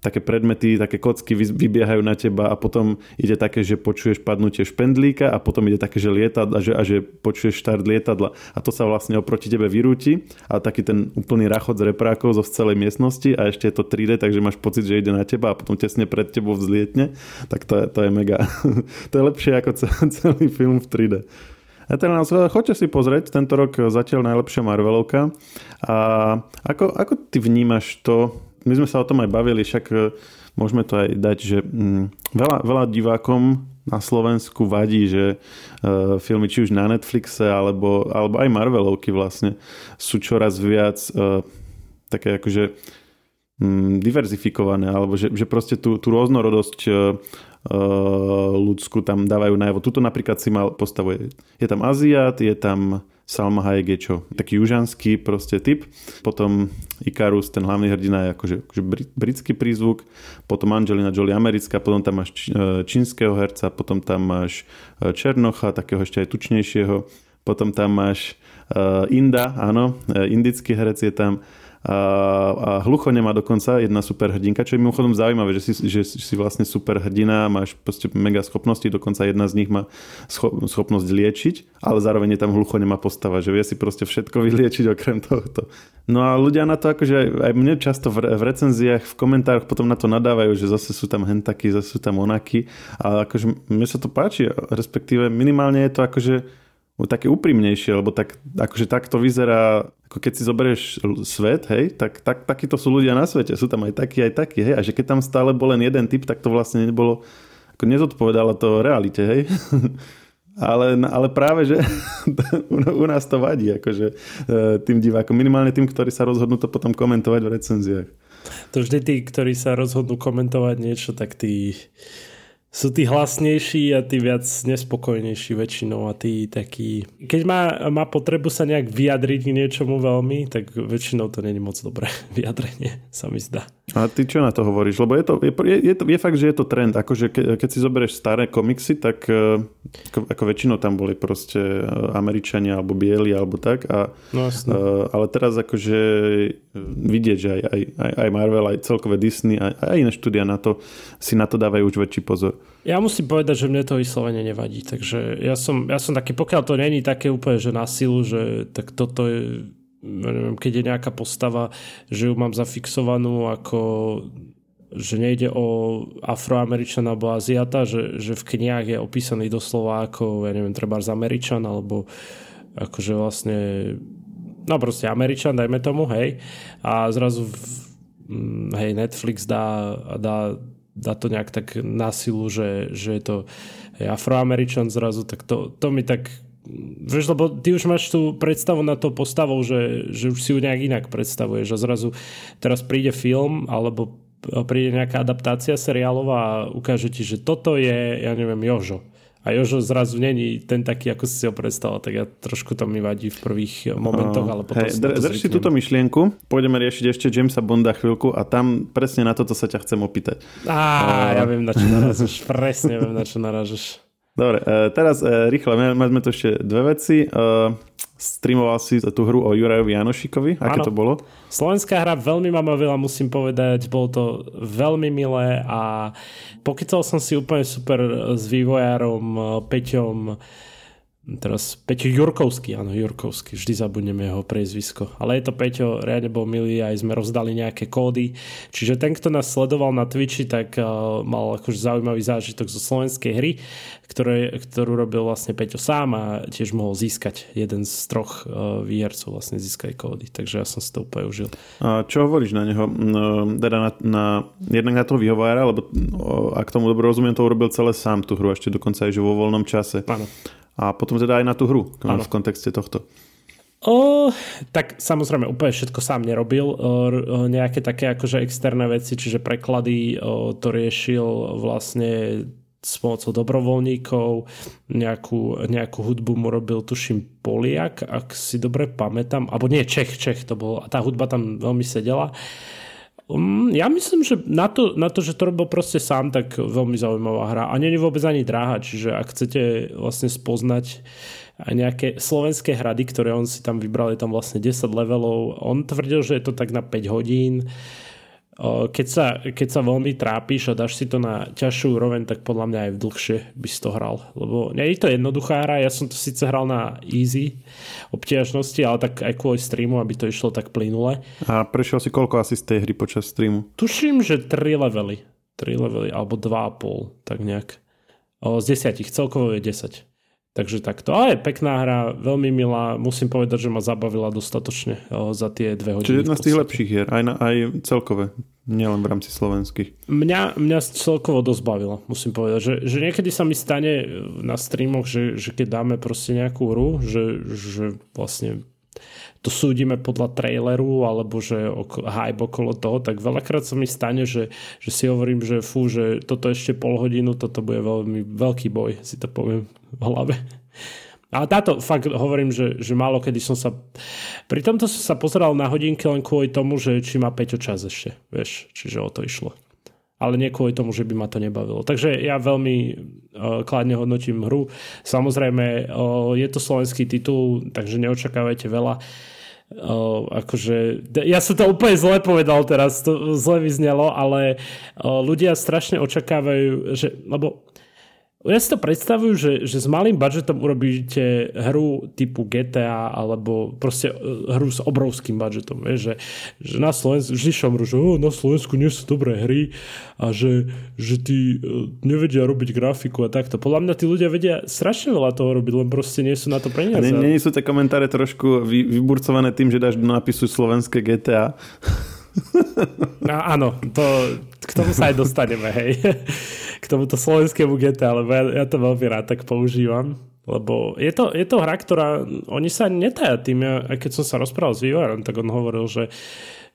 také predmety, také kocky vybiehajú na teba a potom ide také, že počuješ padnutie špendlíka a potom ide také, že lietadla, že, a že počuješ štart lietadla a to sa vlastne oproti tebe vyrúti a taký ten úplný rachod z reprákov zo celej miestnosti a ešte je to 3D, takže máš pocit, že ide na teba a potom tesne pred tebou vzlietne, tak to je, to je mega. to je lepšie ako celý film v 3D. Eternals, choďte si pozrieť, tento rok zatiaľ najlepšia Marvelovka. A ako, ako ty vnímaš to, my sme sa o tom aj bavili, však e, môžeme to aj dať, že mm, veľa, veľa divákom na Slovensku vadí, že uh, filmy či už na Netflixe alebo, alebo aj Marvelovky vlastne sú čoraz viac uh, také akože um, diverzifikované, alebo že, že proste tú, tú rôznorodosť Eh, ľudskú tam dávajú najavo. Tuto napríklad si mal postavuje. Je tam Aziat, je tam Salma Hayek je čo? Taký južanský proste typ. Potom Ikarus, ten hlavný hrdina je akože, akože britský prízvuk. Potom Angelina Jolie americká, potom tam máš eh, čínskeho herca, potom tam máš eh, Černocha, takého ešte aj tučnejšieho. Potom tam máš Inda, áno, indický herec je tam a, a nemá dokonca jedna super hrdinka, čo je mimochodom zaujímavé, že si, že si vlastne super hrdina, máš proste mega schopnosti, dokonca jedna z nich má schopnosť liečiť, ale zároveň je tam nemá postava, že vie si proste všetko vyliečiť okrem tohto. No a ľudia na to akože aj mne často v, v recenziách, v komentároch potom na to nadávajú, že zase sú tam hentaky, zase sú tam onaky, ale akože mne sa to páči, respektíve minimálne je to akože také úprimnejšie, lebo tak, akože takto vyzerá, ako keď si zoberieš svet, hej, tak, tak takíto sú ľudia na svete, sú tam aj takí, aj takí, hej, a že keď tam stále bol len jeden typ, tak to vlastne nebolo, ako nezodpovedalo to realite, hej. ale, ale práve, že u nás to vadí, akože e, tým divákom, minimálne tým, ktorí sa rozhodnú to potom komentovať v recenziách. To vždy tí, ktorí sa rozhodnú komentovať niečo, tak tí sú tí hlasnejší a tí viac nespokojnejší väčšinou a tí takí... Keď má, má potrebu sa nejak vyjadriť k niečomu veľmi, tak väčšinou to není moc dobré vyjadrenie, sa mi zdá. A ty čo na to hovoríš? Lebo je, to, je, je, je fakt, že je to trend. Akože ke, keď si zoberieš staré komiksy, tak e, ako, ako väčšinou tam boli proste e, Američania alebo bieli alebo tak. A, no, uh, ale teraz akože vidieť, že aj, aj, aj Marvel, aj celkové Disney, aj, aj iné štúdia na to si na to dávajú už väčší pozor. Ja musím povedať, že mne to vyslovene nevadí. Takže ja som, ja som taký, pokiaľ to není také úplne, že na silu, že tak toto je, keď je nejaká postava, že ju mám zafixovanú ako že nejde o afroameričana alebo aziata, že, že v knihách je opísaný doslova ako, ja neviem, treba z Američan alebo akože vlastne no proste Američan, dajme tomu, hej. A zrazu v, hej, Netflix dá, dá dá to nejak tak na silu, že, že je to afroameričan zrazu, tak to, to mi tak Vieš, lebo ty už máš tú predstavu na to postavou, že, že už si ju nejak inak predstavuješ a zrazu teraz príde film alebo príde nejaká adaptácia seriálov a ukáže ti, že toto je, ja neviem, Jožo a Jožo zrazu není ten taký, ako si ho predstavil, tak ja trošku to mi vadí v prvých momentoch, ale potom dr- drž si túto myšlienku, pôjdeme riešiť ešte Jamesa Bonda chvíľku a tam presne na toto sa ťa chcem opýtať. Á, uh, ja viem, na čo narážeš, presne viem, na čo narážeš. Dobre, e, teraz e, rýchle, máme tu ešte dve veci. E, streamoval si tú hru o Jurajovi Janošikovi, aké ano. to bolo? Slovenská hra veľmi ma bavila, musím povedať, bolo to veľmi milé a pokycal som si úplne super s vývojárom Peťom teraz Peťo Jurkovský, áno, Jurkovský, vždy zabudneme jeho priezvisko. Ale je to Peťo, riadne bol milý, aj sme rozdali nejaké kódy. Čiže ten, kto nás sledoval na Twitchi, tak uh, mal akože zaujímavý zážitok zo slovenskej hry, ktoré, ktorú robil vlastne Peťo sám a tiež mohol získať jeden z troch uh, výhercov vlastne získať kódy. Takže ja som si to úplne užil. A čo hovoríš na neho? No, teda na, na, jednak na toho vyhovára, lebo ak tomu dobro rozumiem, to urobil celé sám tú hru, ešte dokonca aj že vo voľnom čase. Áno a potom teda aj na tú hru ano. v kontexte tohto. O, tak samozrejme úplne všetko sám nerobil. O, nejaké také akože externé veci, čiže preklady o, to riešil vlastne s pomocou dobrovoľníkov, nejakú, nejakú hudbu mu robil, tuším, Poliak, ak si dobre pamätám, alebo nie, Čech, Čech to bol, a tá hudba tam veľmi sedela. Ja myslím, že na to, na to, že to robil proste sám, tak veľmi zaujímavá hra. A nie je vôbec ani dráha, čiže ak chcete vlastne spoznať nejaké slovenské hrady, ktoré on si tam vybral, je tam vlastne 10 levelov. On tvrdil, že je to tak na 5 hodín. Uh, keď sa, keď sa veľmi trápiš a dáš si to na ťažšiu úroveň, tak podľa mňa aj v dlhšie by si to hral. Lebo nie je to jednoduchá hra, ja som to síce hral na easy obťažnosti, ale tak aj kvôli streamu, aby to išlo tak plynule. A prešiel si koľko asi z tej hry počas streamu? Tuším, že 3 levely. 3 levely, alebo 2,5, tak nejak. O, z 10, celkovo je 10. Takže takto. Ale pekná hra, veľmi milá. Musím povedať, že ma zabavila dostatočne za tie dve hodiny. Čiže jedna z tých lepších hier, aj, na, aj celkové, nielen v rámci slovenských. Mňa, mňa celkovo dosť bavilo, musím povedať. Že, že niekedy sa mi stane na streamoch, že, že keď dáme proste nejakú hru, že, že vlastne to súdime podľa traileru alebo že ok- hype okolo toho, tak veľakrát sa mi stane, že, že si hovorím, že fú, že toto ešte pol hodinu, toto bude veľmi veľký boj, si to poviem v hlave. A táto fakt hovorím, že, že málo kedy som sa... Pri tomto som sa pozeral na hodinky len kvôli tomu, že či má Peťo čas ešte. Vieš, čiže o to išlo. Ale nie kvôli tomu, že by ma to nebavilo. Takže ja veľmi uh, kladne hodnotím hru. Samozrejme, uh, je to slovenský titul, takže neočakávajte veľa. Uh, akože, ja som to úplne zle povedal teraz, to zle vyznelo, ale uh, ľudia strašne očakávajú, že, lebo ja si to predstavujú, že, že s malým budžetom urobíte hru typu GTA alebo proste e, hru s obrovským budžetom. Vieš, že, že na Slovensku, vždy šomru, že oh, na Slovensku nie sú dobré hry a že, že tí e, nevedia robiť grafiku a takto. Podľa mňa tí ľudia vedia strašne veľa toho robiť, len proste nie sú na to peniaze. Nie, nie sú tie komentáre trošku vy, vyburcované tým, že dáš do nápisu slovenské GTA? No, áno, to, k tomu sa aj dostaneme, hej. K tomuto slovenskému GTA, lebo ja, ja to veľmi rád tak používam. Lebo je to, je to hra, ktorá, oni sa netaja tým, ja, keď som sa rozprával s vývojárom, tak on hovoril, že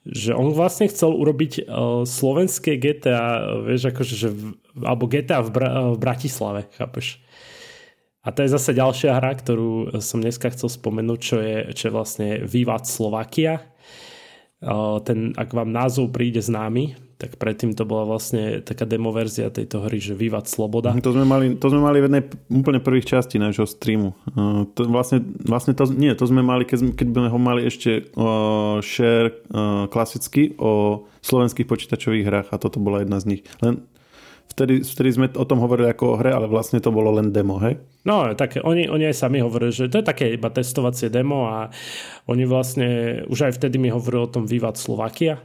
že on vlastne chcel urobiť uh, slovenské GTA, vieš, akože, že v, alebo GTA v, Bra- v Bratislave, chápeš? A to je zase ďalšia hra, ktorú som dneska chcel spomenúť, čo je, čo je vlastne Vývad Slovakia ten, ak vám názov príde známy, tak predtým to bola vlastne taká demoverzia tejto hry, že Vývad Sloboda. To sme mali, to sme mali v jednej úplne prvých časti nášho streamu. Uh, to vlastne, vlastne to, nie, to sme mali, keď, keď sme ho mali ešte uh, share uh, klasicky o slovenských počítačových hrách a toto bola jedna z nich. Len vtedy, vtedy sme o tom hovorili ako o hre, ale vlastne to bolo len demo, hej? No, tak oni, oni aj sami hovorili, že to je také iba testovacie demo a oni vlastne, už aj vtedy mi hovorili o tom Vivat Slovakia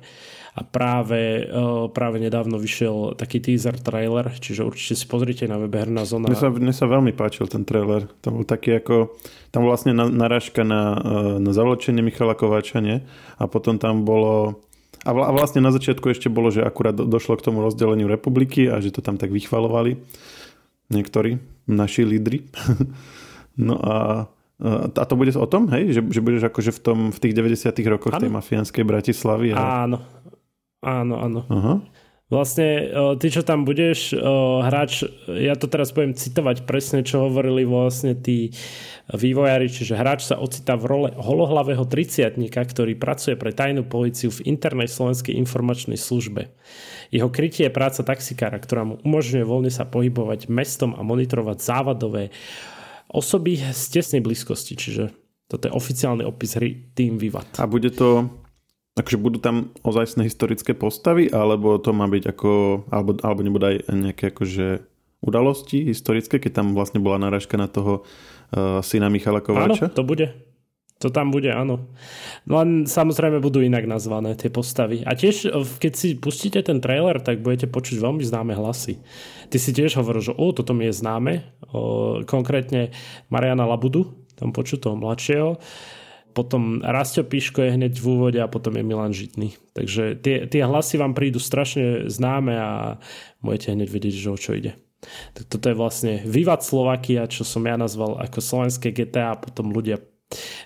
a práve, uh, práve nedávno vyšiel taký teaser trailer, čiže určite si pozrite na webe Herná zóna. Mne sa, mne sa veľmi páčil ten trailer. Tam bol taký ako, tam vlastne narážka na, na zavlečenie Michala Kováča, nie? A potom tam bolo a vlastne na začiatku ešte bolo, že akurát došlo k tomu rozdeleniu republiky a že to tam tak vychvalovali niektorí, naši lídry. no a, a to bude o tom, hej? Že, že budeš akože v, tom, v tých 90 rokoch ano. tej mafiánskej Bratislavy. A... Áno, áno, áno. Aha. Vlastne ty, čo tam budeš, hráč, ja to teraz budem citovať presne, čo hovorili vlastne tí vývojári, čiže hráč sa ocitá v role holohlavého triciatníka, ktorý pracuje pre tajnú policiu v internej slovenskej informačnej službe. Jeho krytie je práca taxikára, ktorá mu umožňuje voľne sa pohybovať mestom a monitorovať závadové osoby z tesnej blízkosti, čiže toto je oficiálny opis hry Team Vivat. A bude to Takže budú tam ozajstné historické postavy, alebo to má byť ako, alebo, alebo nebude aj nejaké akože udalosti historické, keď tam vlastne bola náražka na toho uh, syna Michala Kováča? Áno, to bude. To tam bude, áno. No len samozrejme budú inak nazvané tie postavy. A tiež, keď si pustíte ten trailer, tak budete počuť veľmi známe hlasy. Ty si tiež hovoril, že o, toto mi je známe. O, konkrétne Mariana Labudu, tam počuť toho mladšieho. Potom Rastio Piško je hneď v úvode a potom je Milan Žitný. Takže tie, tie hlasy vám prídu strašne známe a budete hneď vedieť, že o čo ide. Tak toto je vlastne Vivat Slovakia, čo som ja nazval ako slovenské GTA a potom ľudia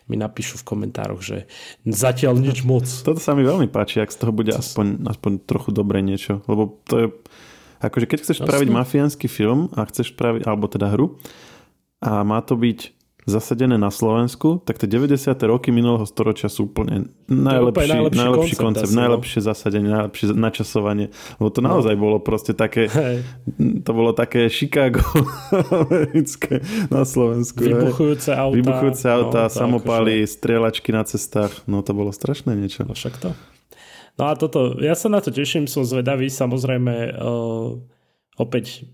mi napíšu v komentároch, že zatiaľ nič moc. Toto sa mi veľmi páči, ak z toho bude aspoň, aspoň trochu dobré niečo. Lebo to je, akože keď chceš spraviť mafiánsky film a chceš spraviť, alebo teda hru a má to byť zasadené na Slovensku, tak tie 90. roky minulého storočia sú úplne najlepší, najlepší, najlepší koncept, koncept no. najlepšie zasadenie, najlepšie načasovanie. Lebo to naozaj no. bolo proste také, hey. to bolo také Chicago americké na Slovensku. Vybuchujúce auta. Vybuchujúce auta, no, samopály, akože... strieľačky na cestách. No to bolo strašné niečo. No však to. No a toto, ja sa na to teším, som zvedavý, samozrejme uh, opäť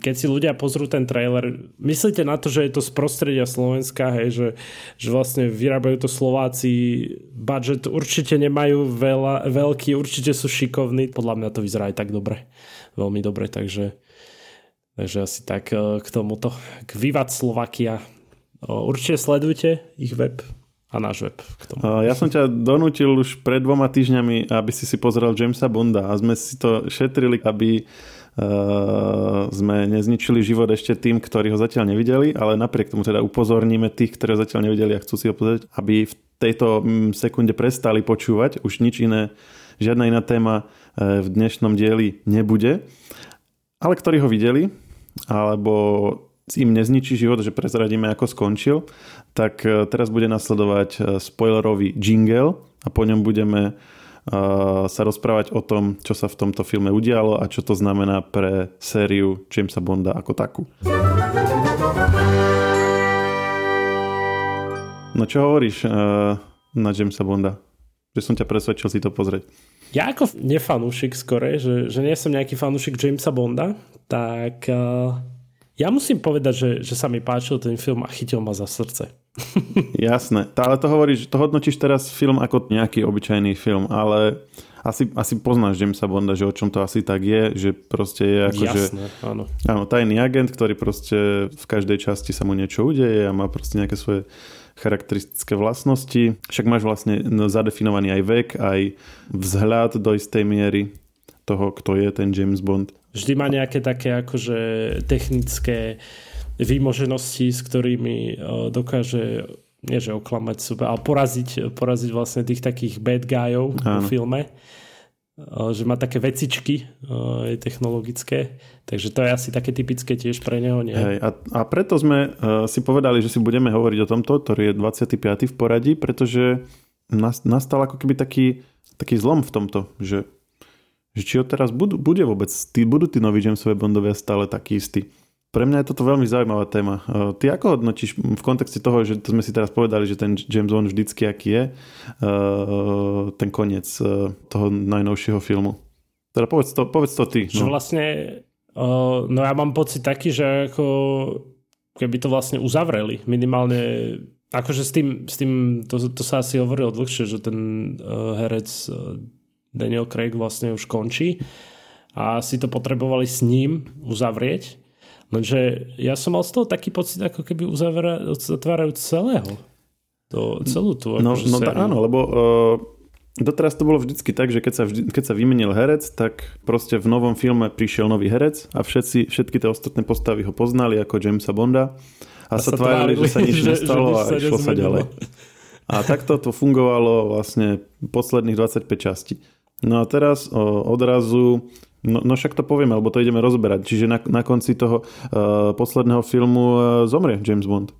keď si ľudia pozrú ten trailer, myslíte na to, že je to z prostredia Slovenska, hej, že, že vlastne vyrábajú to Slováci, budget určite nemajú veľa, veľký, určite sú šikovní, podľa mňa to vyzerá aj tak dobre, veľmi dobre, takže, takže asi tak e, k tomuto, k Vivat Slovakia. Určite sledujte ich web, a náš web. K tomu. Ja som ťa donútil už pred dvoma týždňami, aby si si pozrel Jamesa Bonda a sme si to šetrili, aby sme nezničili život ešte tým, ktorí ho zatiaľ nevideli, ale napriek tomu teda upozorníme tých, ktorí ho zatiaľ nevideli a chcú si ho pozrieť, aby v tejto mm, sekunde prestali počúvať. Už nič iné, žiadna iná téma uh, v dnešnom dieli nebude. Ale ktorí ho videli, alebo im nezničí život, že prezradíme, ako skončil, tak uh, teraz bude nasledovať spoilerový jingle a po ňom budeme sa rozprávať o tom, čo sa v tomto filme udialo a čo to znamená pre sériu Jamesa Bonda ako takú. No čo hovoríš uh, na Jamesa Bonda? Že som ťa presvedčil si to pozrieť. Ja ako nefanúšik skore, že, že nie som nejaký fanúšik Jamesa Bonda, tak uh, ja musím povedať, že, že sa mi páčil ten film a chytil ma za srdce. Jasné, ale to hovoríš, to hodnotíš teraz film ako nejaký obyčajný film, ale asi, asi poznáš Jamesa Bonda, že o čom to asi tak je, že proste je ako, Jasné, že, áno. áno. tajný agent, ktorý proste v každej časti sa mu niečo udeje a má proste nejaké svoje charakteristické vlastnosti. Však máš vlastne zadefinovaný aj vek, aj vzhľad do istej miery toho, kto je ten James Bond vždy má nejaké také akože technické výmoženosti, s ktorými e, dokáže nie že oklamať sebe, ale poraziť, poraziť vlastne tých takých bad guyov v filme. E, že má také vecičky e, technologické. Takže to je asi také typické tiež pre neho. Nie? Hej, a, a preto sme si povedali, že si budeme hovoriť o tomto, ktorý je 25. v poradí, pretože nastal ako keby taký, taký zlom v tomto, že že či ho teraz budú, bude vôbec, tí, budú tí noví Jamesové Bondovia stále takí istí. Pre mňa je toto veľmi zaujímavá téma. E, ty ako hodnotíš v kontexte toho, že to sme si teraz povedali, že ten James Bond vždycky aký je, e, ten koniec e, toho najnovšieho filmu? Teda povedz to, povedz to ty. No. Vlastne, no ja mám pocit taký, že ako keby to vlastne uzavreli. Minimálne akože s tým, s tým to, to sa asi hovorilo dlhšie, že ten herec Daniel Craig vlastne už končí a si to potrebovali s ním uzavrieť. Lenže ja som mal z toho taký pocit, ako keby uzatvárajú celého. To, celú tú No, no tá, áno, lebo uh, doteraz to bolo vždycky tak, že keď sa, vždy, keď sa vymenil herec, tak proste v novom filme prišiel nový herec a všetci, všetky tie ostatné postavy ho poznali ako Jamesa Bonda a, a sa tvárili, že sa nič nestalo že, že a išlo sa ďalej. A takto to fungovalo vlastne posledných 25 častí. No a teraz o, odrazu No, no však to povieme, alebo to ideme rozberať. Čiže na, na konci toho uh, posledného filmu uh, zomrie James Bond.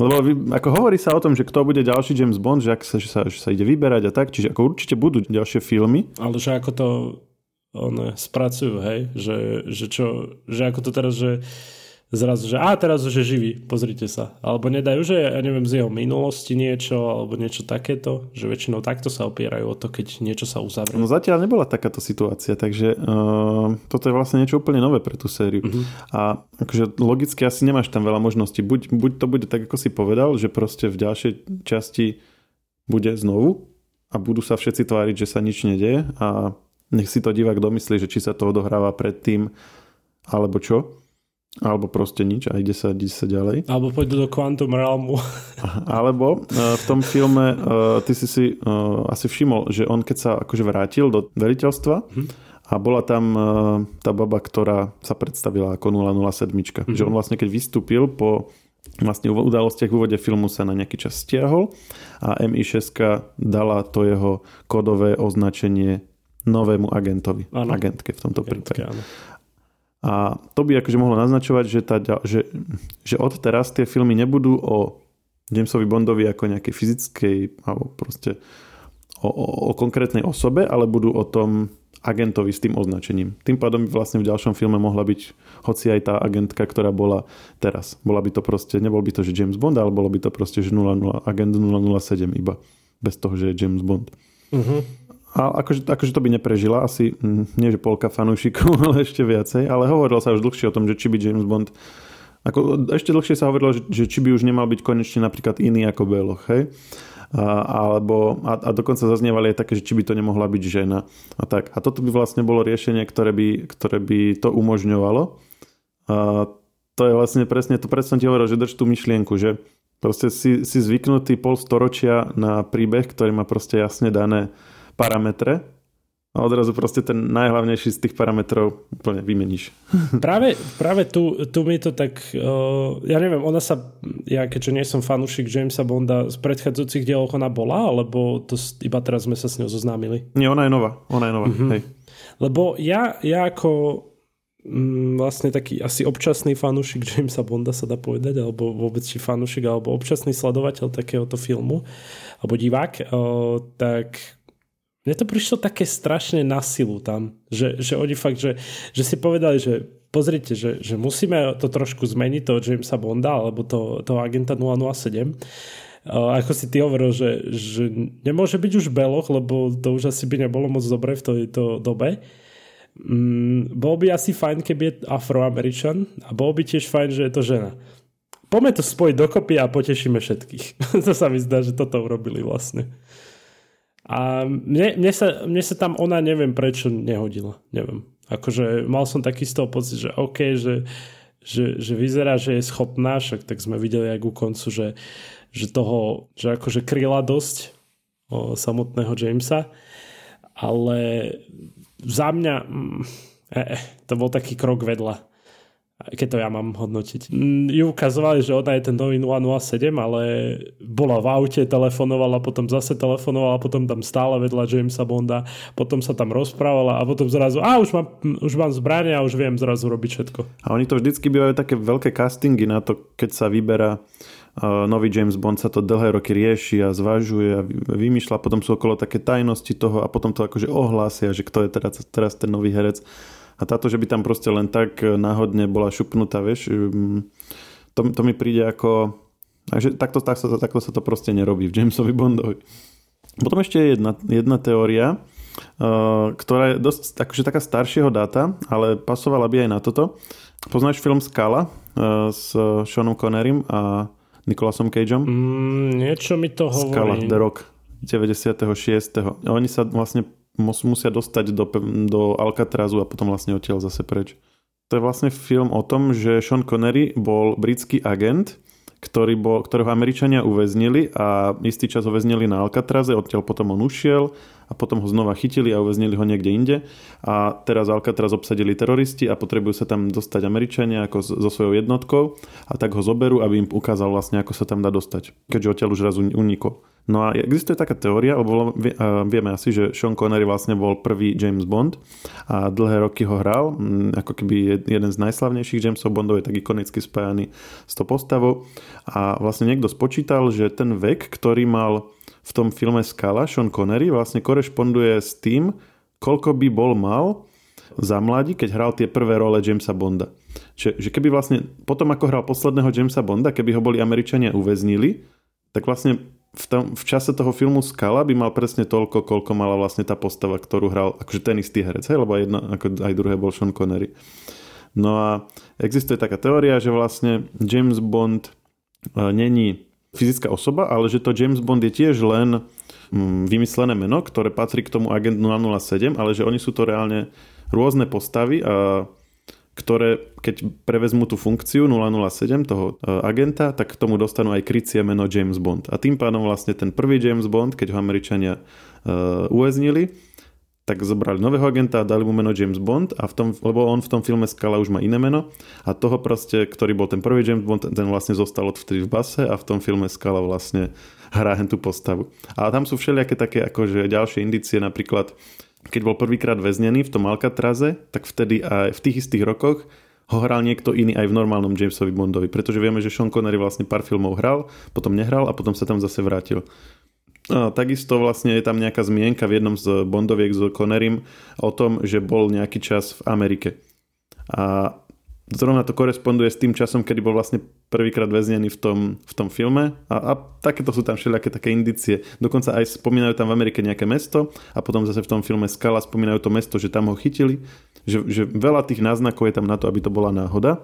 Lebo vy, ako hovorí sa o tom, že kto bude ďalší James Bond, že, ak sa, že, sa, že sa ide vyberať a tak, čiže ako určite budú ďalšie filmy. Ale že ako to one, spracujú, hej? Že, že, čo, že ako to teraz, že zrazu, že a teraz už je živý, pozrite sa. Alebo nedajú, že ja neviem, z jeho minulosti niečo, alebo niečo takéto, že väčšinou takto sa opierajú o to, keď niečo sa uzavrie. No zatiaľ nebola takáto situácia, takže uh, toto je vlastne niečo úplne nové pre tú sériu. Uh-huh. A akože logicky asi nemáš tam veľa možností. Buď, buď to bude tak, ako si povedal, že proste v ďalšej časti bude znovu a budú sa všetci tváriť, že sa nič nedeje a nech si to divák domyslí, že či sa to odohráva predtým alebo čo. Alebo proste nič a ide sa, ide sa ďalej. Alebo pôjdu do Quantum Realmu. Alebo uh, v tom filme uh, ty si si uh, asi všimol, že on keď sa akože vrátil do veliteľstva hm. a bola tam uh, tá baba, ktorá sa predstavila ako 007. Hm. Že on vlastne keď vystúpil po vlastne v udalostiach v úvode filmu sa na nejaký čas stiahol a MI6 dala to jeho kodové označenie novému agentovi. Ano. Agentke v tomto prípade. A to by akože mohlo naznačovať, že, tá, že, že od teraz tie filmy nebudú o Jamesovi Bondovi ako nejakej fyzickej alebo proste o, o, o konkrétnej osobe, ale budú o tom agentovi s tým označením. Tým pádom by vlastne v ďalšom filme mohla byť hoci aj tá agentka, ktorá bola teraz. Bola by to proste, nebol by to, že James Bond, ale bolo by to proste, že 00, agent 007 iba. Bez toho, že je James Bond. Uh-huh. A akože, akože to by neprežila asi, hm, nie že polka fanúšikov, ale ešte viacej, ale hovorilo sa už dlhšie o tom, že či by James Bond ako, ešte dlhšie sa hovorilo, že, že či by už nemal byť konečne napríklad iný ako Beloch, hej? A, alebo, a, a dokonca zaznievali aj také, že či by to nemohla byť žena a tak. A toto by vlastne bolo riešenie, ktoré by, ktoré by to umožňovalo. A to je vlastne presne, to presne ti hovoril, že drž tú myšlienku, že proste si, si zvyknutý pol storočia na príbeh, ktorý má proste jasne dané parametre a odrazu proste ten najhlavnejší z tých parametrov úplne vymeníš. Práve, práve tu, tu mi to tak, uh, ja neviem, ona sa, ja keďže nie som fanúšik Jamesa Bonda, z predchádzajúcich dielov ona bola, alebo to iba teraz sme sa s ňou zoznámili? Nie, ona je nová, ona je nová, mm-hmm. hej. Lebo ja, ja ako mm, vlastne taký asi občasný fanúšik Jamesa Bonda sa dá povedať, alebo vôbec či fanúšik, alebo občasný sledovateľ takéhoto filmu, alebo divák, uh, tak mne to prišlo také strašne na silu tam, že, že oni fakt, že, že si povedali, že pozrite, že, že musíme to trošku zmeniť, toho Jamesa Bonda alebo to, toho agenta 007. Uh, ako si ty hovoril, že, že nemôže byť už beloch, lebo to už asi by nebolo moc dobre v tejto dobe. Mm, bolo by asi fajn, keby je afroameričan a bolo by tiež fajn, že je to žena. Poďme to spojiť dokopy a potešíme všetkých. to sa mi zdá, že toto urobili vlastne. A mne, mne, sa, mne sa tam ona neviem prečo nehodila. Neviem. Akože mal som taký z toho pocit, že OK, že, že, že vyzerá, že je schopná, však tak sme videli aj ku koncu, že, že toho, že akože kryla dosť o samotného Jamesa, ale za mňa eh, to bol taký krok vedľa keď to ja mám hodnotiť. Mm, ju ukazovali, že ona je ten nový 007, ale bola v aute, telefonovala, potom zase telefonovala, potom tam stále vedľa Jamesa Bonda, potom sa tam rozprávala a potom zrazu, a už mám, už mám zbrania a už viem zrazu robiť všetko. A oni to vždycky bývajú také veľké castingy na to, keď sa vyberá uh, nový James Bond sa to dlhé roky rieši a zvažuje a vymýšľa, potom sú okolo také tajnosti toho a potom to akože ohlásia, že kto je teraz, teraz ten nový herec. A táto, že by tam proste len tak e, náhodne bola šupnutá, vieš, mm, to, to mi príde ako... Takže takto, takto, takto sa to proste nerobí v Jamesovi Bondovi. Potom ešte je jedna, jedna teória, uh, ktorá je dosť akože taká staršieho dáta, ale pasovala by aj na toto. Poznáš film Skala s Seanom Connerym a Nicolasom Cageom? Mm, niečo mi to hovorí. Skala, The Rock, 96. Oni sa vlastne musia dostať do, do Alcatrazu a potom vlastne odtiaľ zase preč. To je vlastne film o tom, že Sean Connery bol britský agent, ktorý bol, ktorého Američania uväznili a istý čas ho väznili na Alcatraze, odtiaľ potom on ušiel a potom ho znova chytili a uväznili ho niekde inde a teraz Alcatraz obsadili teroristi a potrebujú sa tam dostať Američania ako so svojou jednotkou a tak ho zoberú, aby im ukázal vlastne, ako sa tam dá dostať, keďže odtiaľ už raz unikol. No a existuje taká teória, lebo vieme asi, že Sean Connery vlastne bol prvý James Bond a dlhé roky ho hral, mm, ako keby jeden z najslavnejších Jamesov Bondov je tak ikonicky spájaný s tou postavou a vlastne niekto spočítal, že ten vek, ktorý mal v tom filme Skala, Sean Connery, vlastne korešponduje s tým, koľko by bol mal za mladí, keď hral tie prvé role Jamesa Bonda. Čiže že keby vlastne potom, ako hral posledného Jamesa Bonda, keby ho boli Američania uväznili, tak vlastne v, tom, v čase toho filmu Skala by mal presne toľko, koľko mala vlastne tá postava, ktorú hral akože ten istý herec, hej, lebo jedno, ako aj druhé bol Sean Connery. No a existuje taká teória, že vlastne James Bond uh, není fyzická osoba, ale že to James Bond je tiež len mm, vymyslené meno, ktoré patrí k tomu agent 007, ale že oni sú to reálne rôzne postavy a ktoré keď prevezmú tú funkciu 007 toho e, agenta, tak k tomu dostanú aj krycie meno James Bond. A tým pádom vlastne ten prvý James Bond, keď ho Američania uh, uväznili, tak zobrali nového agenta a dali mu meno James Bond, a v tom, lebo on v tom filme Skala už má iné meno a toho proste, ktorý bol ten prvý James Bond, ten vlastne zostal odvtedy v base a v tom filme Skala vlastne hrá tú postavu. A tam sú všelijaké také akože ďalšie indície, napríklad keď bol prvýkrát väznený v tom Alcatraze, tak vtedy aj v tých istých rokoch ho hral niekto iný aj v normálnom Jamesovi Bondovi, pretože vieme, že Sean Connery vlastne pár filmov hral, potom nehral a potom sa tam zase vrátil. A takisto vlastne je tam nejaká zmienka v jednom z Bondoviek s Connerym o tom, že bol nejaký čas v Amerike. A zrovna to koresponduje s tým časom, kedy bol vlastne prvýkrát väznený v tom, v tom filme a, a takéto sú tam všelijaké také indície. Dokonca aj spomínajú tam v Amerike nejaké mesto a potom zase v tom filme Skala spomínajú to mesto, že tam ho chytili, že, že veľa tých náznakov je tam na to, aby to bola náhoda.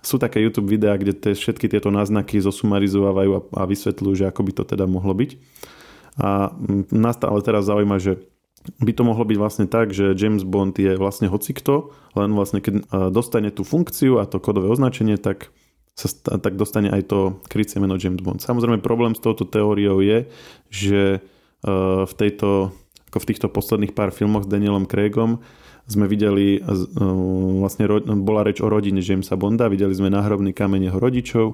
Sú také YouTube videá, kde te, všetky tieto náznaky zosumarizovávajú a, a vysvetľujú, že ako by to teda mohlo byť. A nás ale teraz zaujíma, že by to mohlo byť vlastne tak, že James Bond je vlastne hocikto, len vlastne keď dostane tú funkciu a to kodové označenie, tak sa tak dostane aj to krycie meno James Bond. Samozrejme problém s touto teóriou je, že v, tejto, ako v týchto posledných pár filmoch s Danielom Craigom sme videli, vlastne bola reč o rodine Jamesa Bonda, videli sme náhrobný kameň jeho rodičov,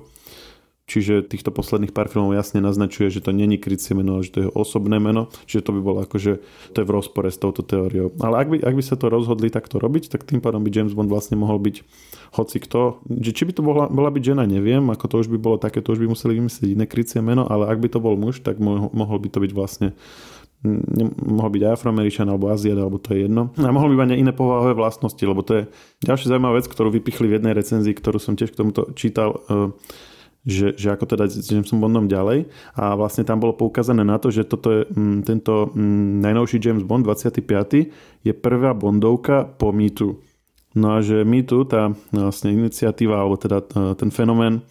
Čiže týchto posledných pár filmov jasne naznačuje, že to není krycie meno, ale že to je osobné meno. Čiže to by bolo akože, to je v rozpore s touto teóriou. Ale ak by, ak by sa to rozhodli takto robiť, tak tým pádom by James Bond vlastne mohol byť hoci kto. Či by to bola, bola byť žena, neviem, ako to už by bolo také, to už by museli vymyslieť iné krycie meno, ale ak by to bol muž, tak mohol by to byť vlastne mohol byť afroameričan alebo Aziat, alebo to je jedno. A mohol by mať iné povahové vlastnosti, lebo to je ďalšia zaujímavá vec, ktorú vypichli v jednej recenzii, ktorú som tiež k tomuto čítal že, že ako teda s Jamesom Bondom ďalej a vlastne tam bolo poukázané na to, že toto je, m, mm, tento m, mm, najnovší James Bond 25. je prvá Bondovka po MeToo. No a že MeToo, tá vlastne iniciatíva alebo teda ten fenomén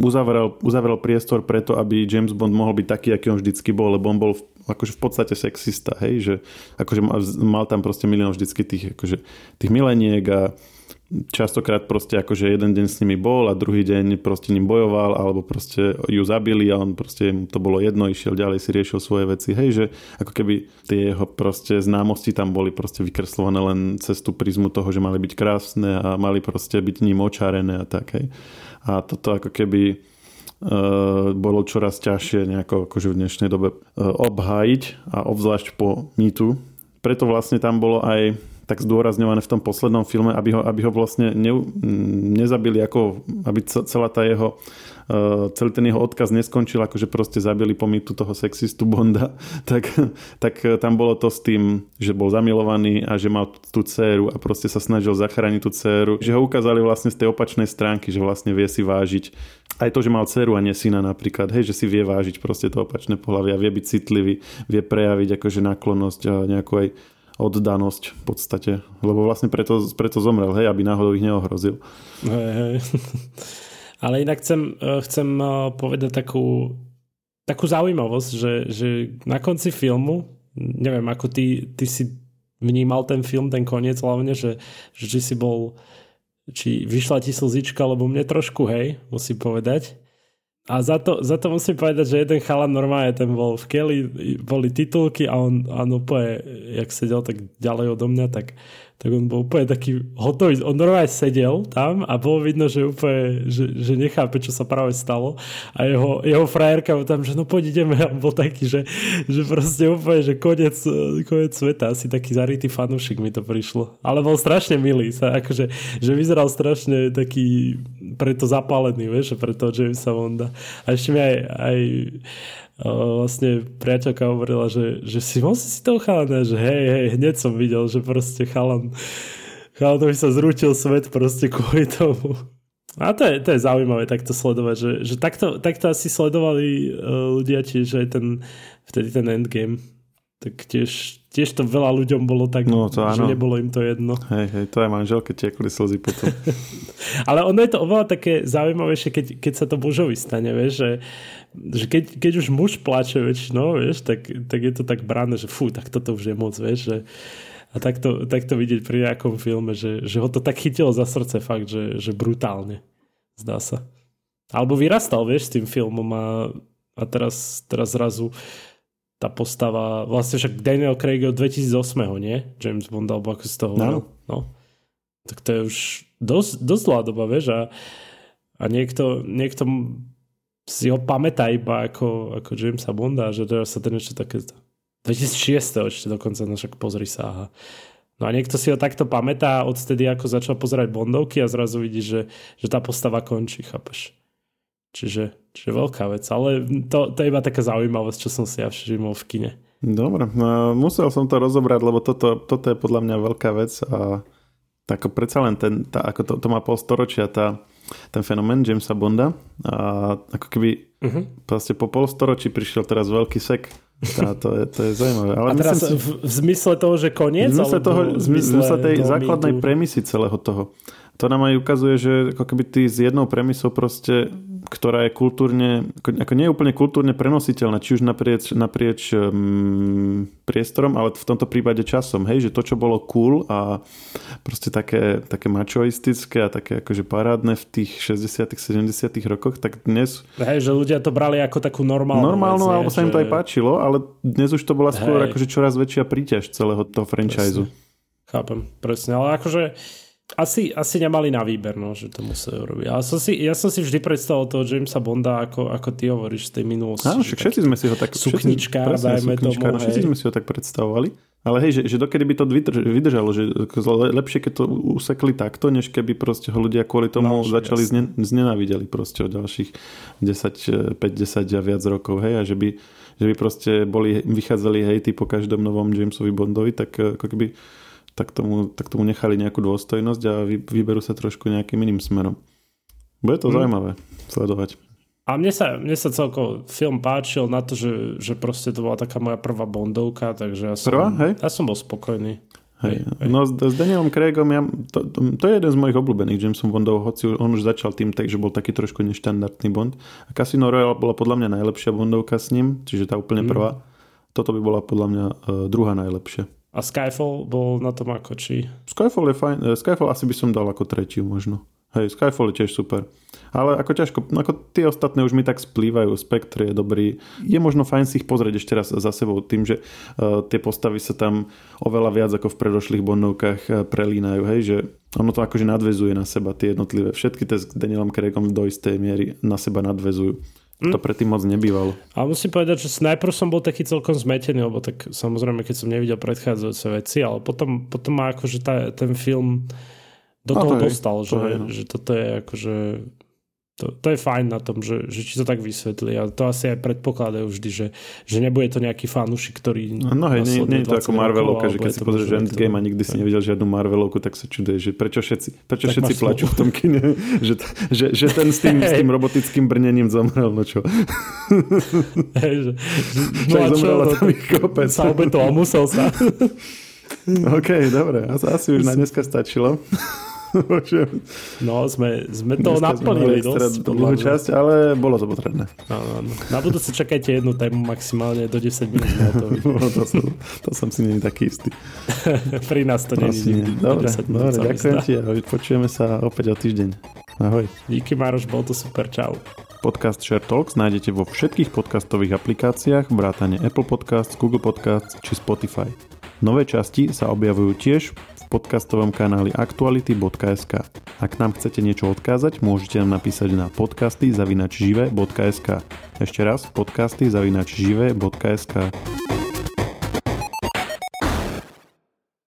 uzavrel, uzavrel priestor preto, aby James Bond mohol byť taký, aký on vždycky bol, lebo on bol v, akože v podstate sexista, hej, že akože mal tam proste milión vždycky tých, akože, tých mileniek a častokrát proste akože jeden deň s nimi bol a druhý deň proste ním bojoval alebo proste ju zabili a on proste to bolo jedno, išiel ďalej si riešil svoje veci. Hej, že ako keby tie jeho proste známosti tam boli proste vykreslované len cez tú prizmu toho, že mali byť krásne a mali proste byť ním očarené a tak. Hej. A toto ako keby uh, bolo čoraz ťažšie nejako akože v dnešnej dobe uh, obhájiť a obzvlášť po mýtu. Preto vlastne tam bolo aj tak zdôrazňované v tom poslednom filme, aby ho, aby ho vlastne ne, nezabili ako, aby celá tá jeho uh, celý ten jeho odkaz neskončil ako, že proste zabili pomýtu toho sexistu Bonda, tak, tak tam bolo to s tým, že bol zamilovaný a že mal tú dceru a proste sa snažil zachrániť tú dceru, že ho ukázali vlastne z tej opačnej stránky, že vlastne vie si vážiť. Aj to, že mal dceru a nie syna napríklad, hej, že si vie vážiť proste to opačné pohľavie a vie byť citlivý, vie prejaviť akože náklonnosť a nejakú aj oddanosť v podstate. Lebo vlastne preto, preto zomrel, hej, aby náhodou ich neohrozil. Hej, hej. Ale inak chcem, eh, chcem eh, povedať takú, takú zaujímavosť, že, že na konci filmu, neviem, ako ty, ty si vnímal ten film, ten koniec hlavne, že, že si bol, či vyšla ti slzička, lebo mne trošku, hej, musím povedať. A za to, za to musím povedať, že jeden chalan normálne ten bol v Kelly, boli titulky a on, on úplne, jak sedel tak ďalej odo mňa, tak tak on bol úplne taký hotový. On normálne sedel tam a bolo vidno, že úplne, že, že nechápe, čo sa práve stalo. A jeho, jeho frajerka tam, že no poď ideme. A bol taký, že, že proste úplne, že konec, konec sveta. Asi taký zarytý fanúšik mi to prišlo. Ale bol strašne milý. Sa, akože, že vyzeral strašne taký preto zapálený, vieš, preto Jamesa Vonda. A ešte mi aj, aj vlastne priateľka hovorila, že, že si musí si toho chalana, že hej, hej, hneď som videl, že proste chalan, chalanovi sa zrútil svet proste kvôli tomu. A to je, to je zaujímavé takto sledovať, že, že takto, takto asi sledovali uh, ľudia tiež aj ten, vtedy ten endgame. Tak tiež, tiež to veľa ľuďom bolo tak, no, to že áno. nebolo im to jedno. Hej, hej, to aj manželke tiekli slzy potom. Ale ono je to oveľa také zaujímavejšie, keď, keď sa to mužovi stane, vieš, že, že keď, keď už muž plače väčšinou, vieš, tak, tak je to tak brané, že fú, tak toto už je moc, vieš, že a tak to, tak to vidieť pri nejakom filme, že, že ho to tak chytilo za srdce fakt, že, že brutálne, zdá sa. Alebo vyrastal, vieš, s tým filmom a, a teraz, teraz zrazu tá postava, vlastne však Daniel Craig od 2008, nie? James Bond, alebo ako z toho no. no. Tak to je už dosť, dosť dlhá doba, vieš, a, a niekto, niekto si ho pamätá iba ako, ako Jamesa Bonda, že teraz sa to niečo také... 2006 ešte dokonca, no však pozri sa. Aha. No a niekto si ho takto pamätá odtedy, ako začal pozerať Bondovky a zrazu vidí, že, že tá postava končí, chápeš? Čiže, čiže veľká vec, ale to, to je iba taká zaujímavosť, čo som si ja všimol v kine. Dobre, no, musel som to rozobrať, lebo toto, toto je podľa mňa veľká vec a tak predsa len ten, tá, ako to, to má pol storočia, tá, ten fenomén Jamesa Bonda a ako keby uh-huh. proste po polstoročí prišiel teraz veľký sek. A to je, to je zaujímavé. Ale a teraz si, v, v zmysle toho, že koniec? V zmysle, toho, v zmysle, v zmysle tej základnej premisy celého toho. To nám aj ukazuje, že ako keby ty s jednou premisou proste ktorá je kultúrne, ako nie je úplne kultúrne prenositeľná, či už naprieč, naprieč um, priestorom, ale v tomto prípade časom, hej, že to, čo bolo cool a proste také, také mačoistické a také akože parádne v tých 60 70 rokoch, tak dnes... Hej, že ľudia to brali ako takú normálnu Normálnu, vec, alebo sa im to aj páčilo, ale dnes už to bola skôr hej. akože čoraz väčšia príťaž celého toho franchise. Chápem, presne, ale akože asi, asi nemali na výber, no, že to museli urobiť. Ale som si, ja som si vždy predstavil toho Jamesa Bonda, ako, ako ty hovoríš z tej minulosti. Áno, však všetci sme si ho tak... Suknička, všetci, dajme suknička, tomu. No, všetci sme si ho tak predstavovali. Ale hej, že, že dokedy by to vydržalo, že lepšie, keď to usekli takto, než keby proste ho ľudia kvôli tomu no, začali zne, znenávideli proste o ďalších 10, 5, 10 a viac rokov, hej, a že by, že by proste boli, vychádzali hejty po každom novom Jamesovi Bondovi, tak ako keby tak tomu, tak tomu nechali nejakú dôstojnosť a vy, vyberú sa trošku nejakým iným smerom. Bude to hmm. zaujímavé sledovať. A mne sa, mne sa celko film páčil na to, že, že proste to bola taká moja prvá Bondovka, takže ja som, prvá? Hej? Ja som bol spokojný. Hej. Hej. No s, s Danielom Craigom, ja, to, to, je jeden z mojich obľúbených Jamesom Bondov, hoci on už začal tým tak, že bol taký trošku neštandardný Bond. A Casino Royale bola podľa mňa najlepšia Bondovka s ním, čiže tá úplne hmm. prvá. Toto by bola podľa mňa uh, druhá najlepšia. A Skyfall bol na tom ako či? Skyfall je fajn. Eh, Skyfall asi by som dal ako tretiu možno. Hej, Skyfall je tiež super. Ale ako ťažko, no ako tie ostatné už mi tak splývajú, Spectre je dobrý. Je možno fajn si ich pozrieť ešte raz za sebou tým, že uh, tie postavy sa tam oveľa viac ako v predošlých bondovkách uh, prelínajú, hej, že ono to akože nadvezuje na seba tie jednotlivé. Všetky tie s Danielom Craigom do istej miery na seba nadvezujú. To hm? predtým moc nebývalo. A musím povedať, že najprv som bol taký celkom zmetený, lebo tak samozrejme, keď som nevidel predchádzajúce veci, ale potom, potom ma akože tá, ten film do toho to dostal, je, že, to je, no. že toto je akože to, to je fajn na tom, že, že či to tak vysvetlí a to asi aj predpokladajú vždy, že, že nebude to nejaký fanúšik, ktorý... No hej, nie, nie je to ako Marvelovka, že keď si pozrieš Endgame a nikdy si nevidel žiadnu Marvelovku, tak sa čuduje, že prečo všetci, prečo všetci plačú v tom kine, že, že, že ten s tým, s tým robotickým brnením zomrel, no čo? Hej, že, no a čo, no, kopec. sa obetoval, musel sa. OK, dobre, asi už na dneska stačilo. no, sme, sme to naplnili dosť. Dlhú časť, ale bolo to potrebné. No, no, no. Na budúce čakajte jednu tému maximálne do 10 minút. no, to, som, to som si nie taký istý. Pri nás to nie je Dobre, dobre ďakujem ti a počujeme sa opäť o týždeň. Ahoj. Díky Maroš, bol to super, čau. Podcast Share Talks nájdete vo všetkých podcastových aplikáciách, vrátane Apple Podcasts, Google Podcasts či Spotify. Nové časti sa objavujú tiež podcastovom kanáli aktuality.sk. Ak nám chcete niečo odkázať, môžete nám napísať na podcasty zavinačžive.sk. Ešte raz, podcasty zavinačžive.sk.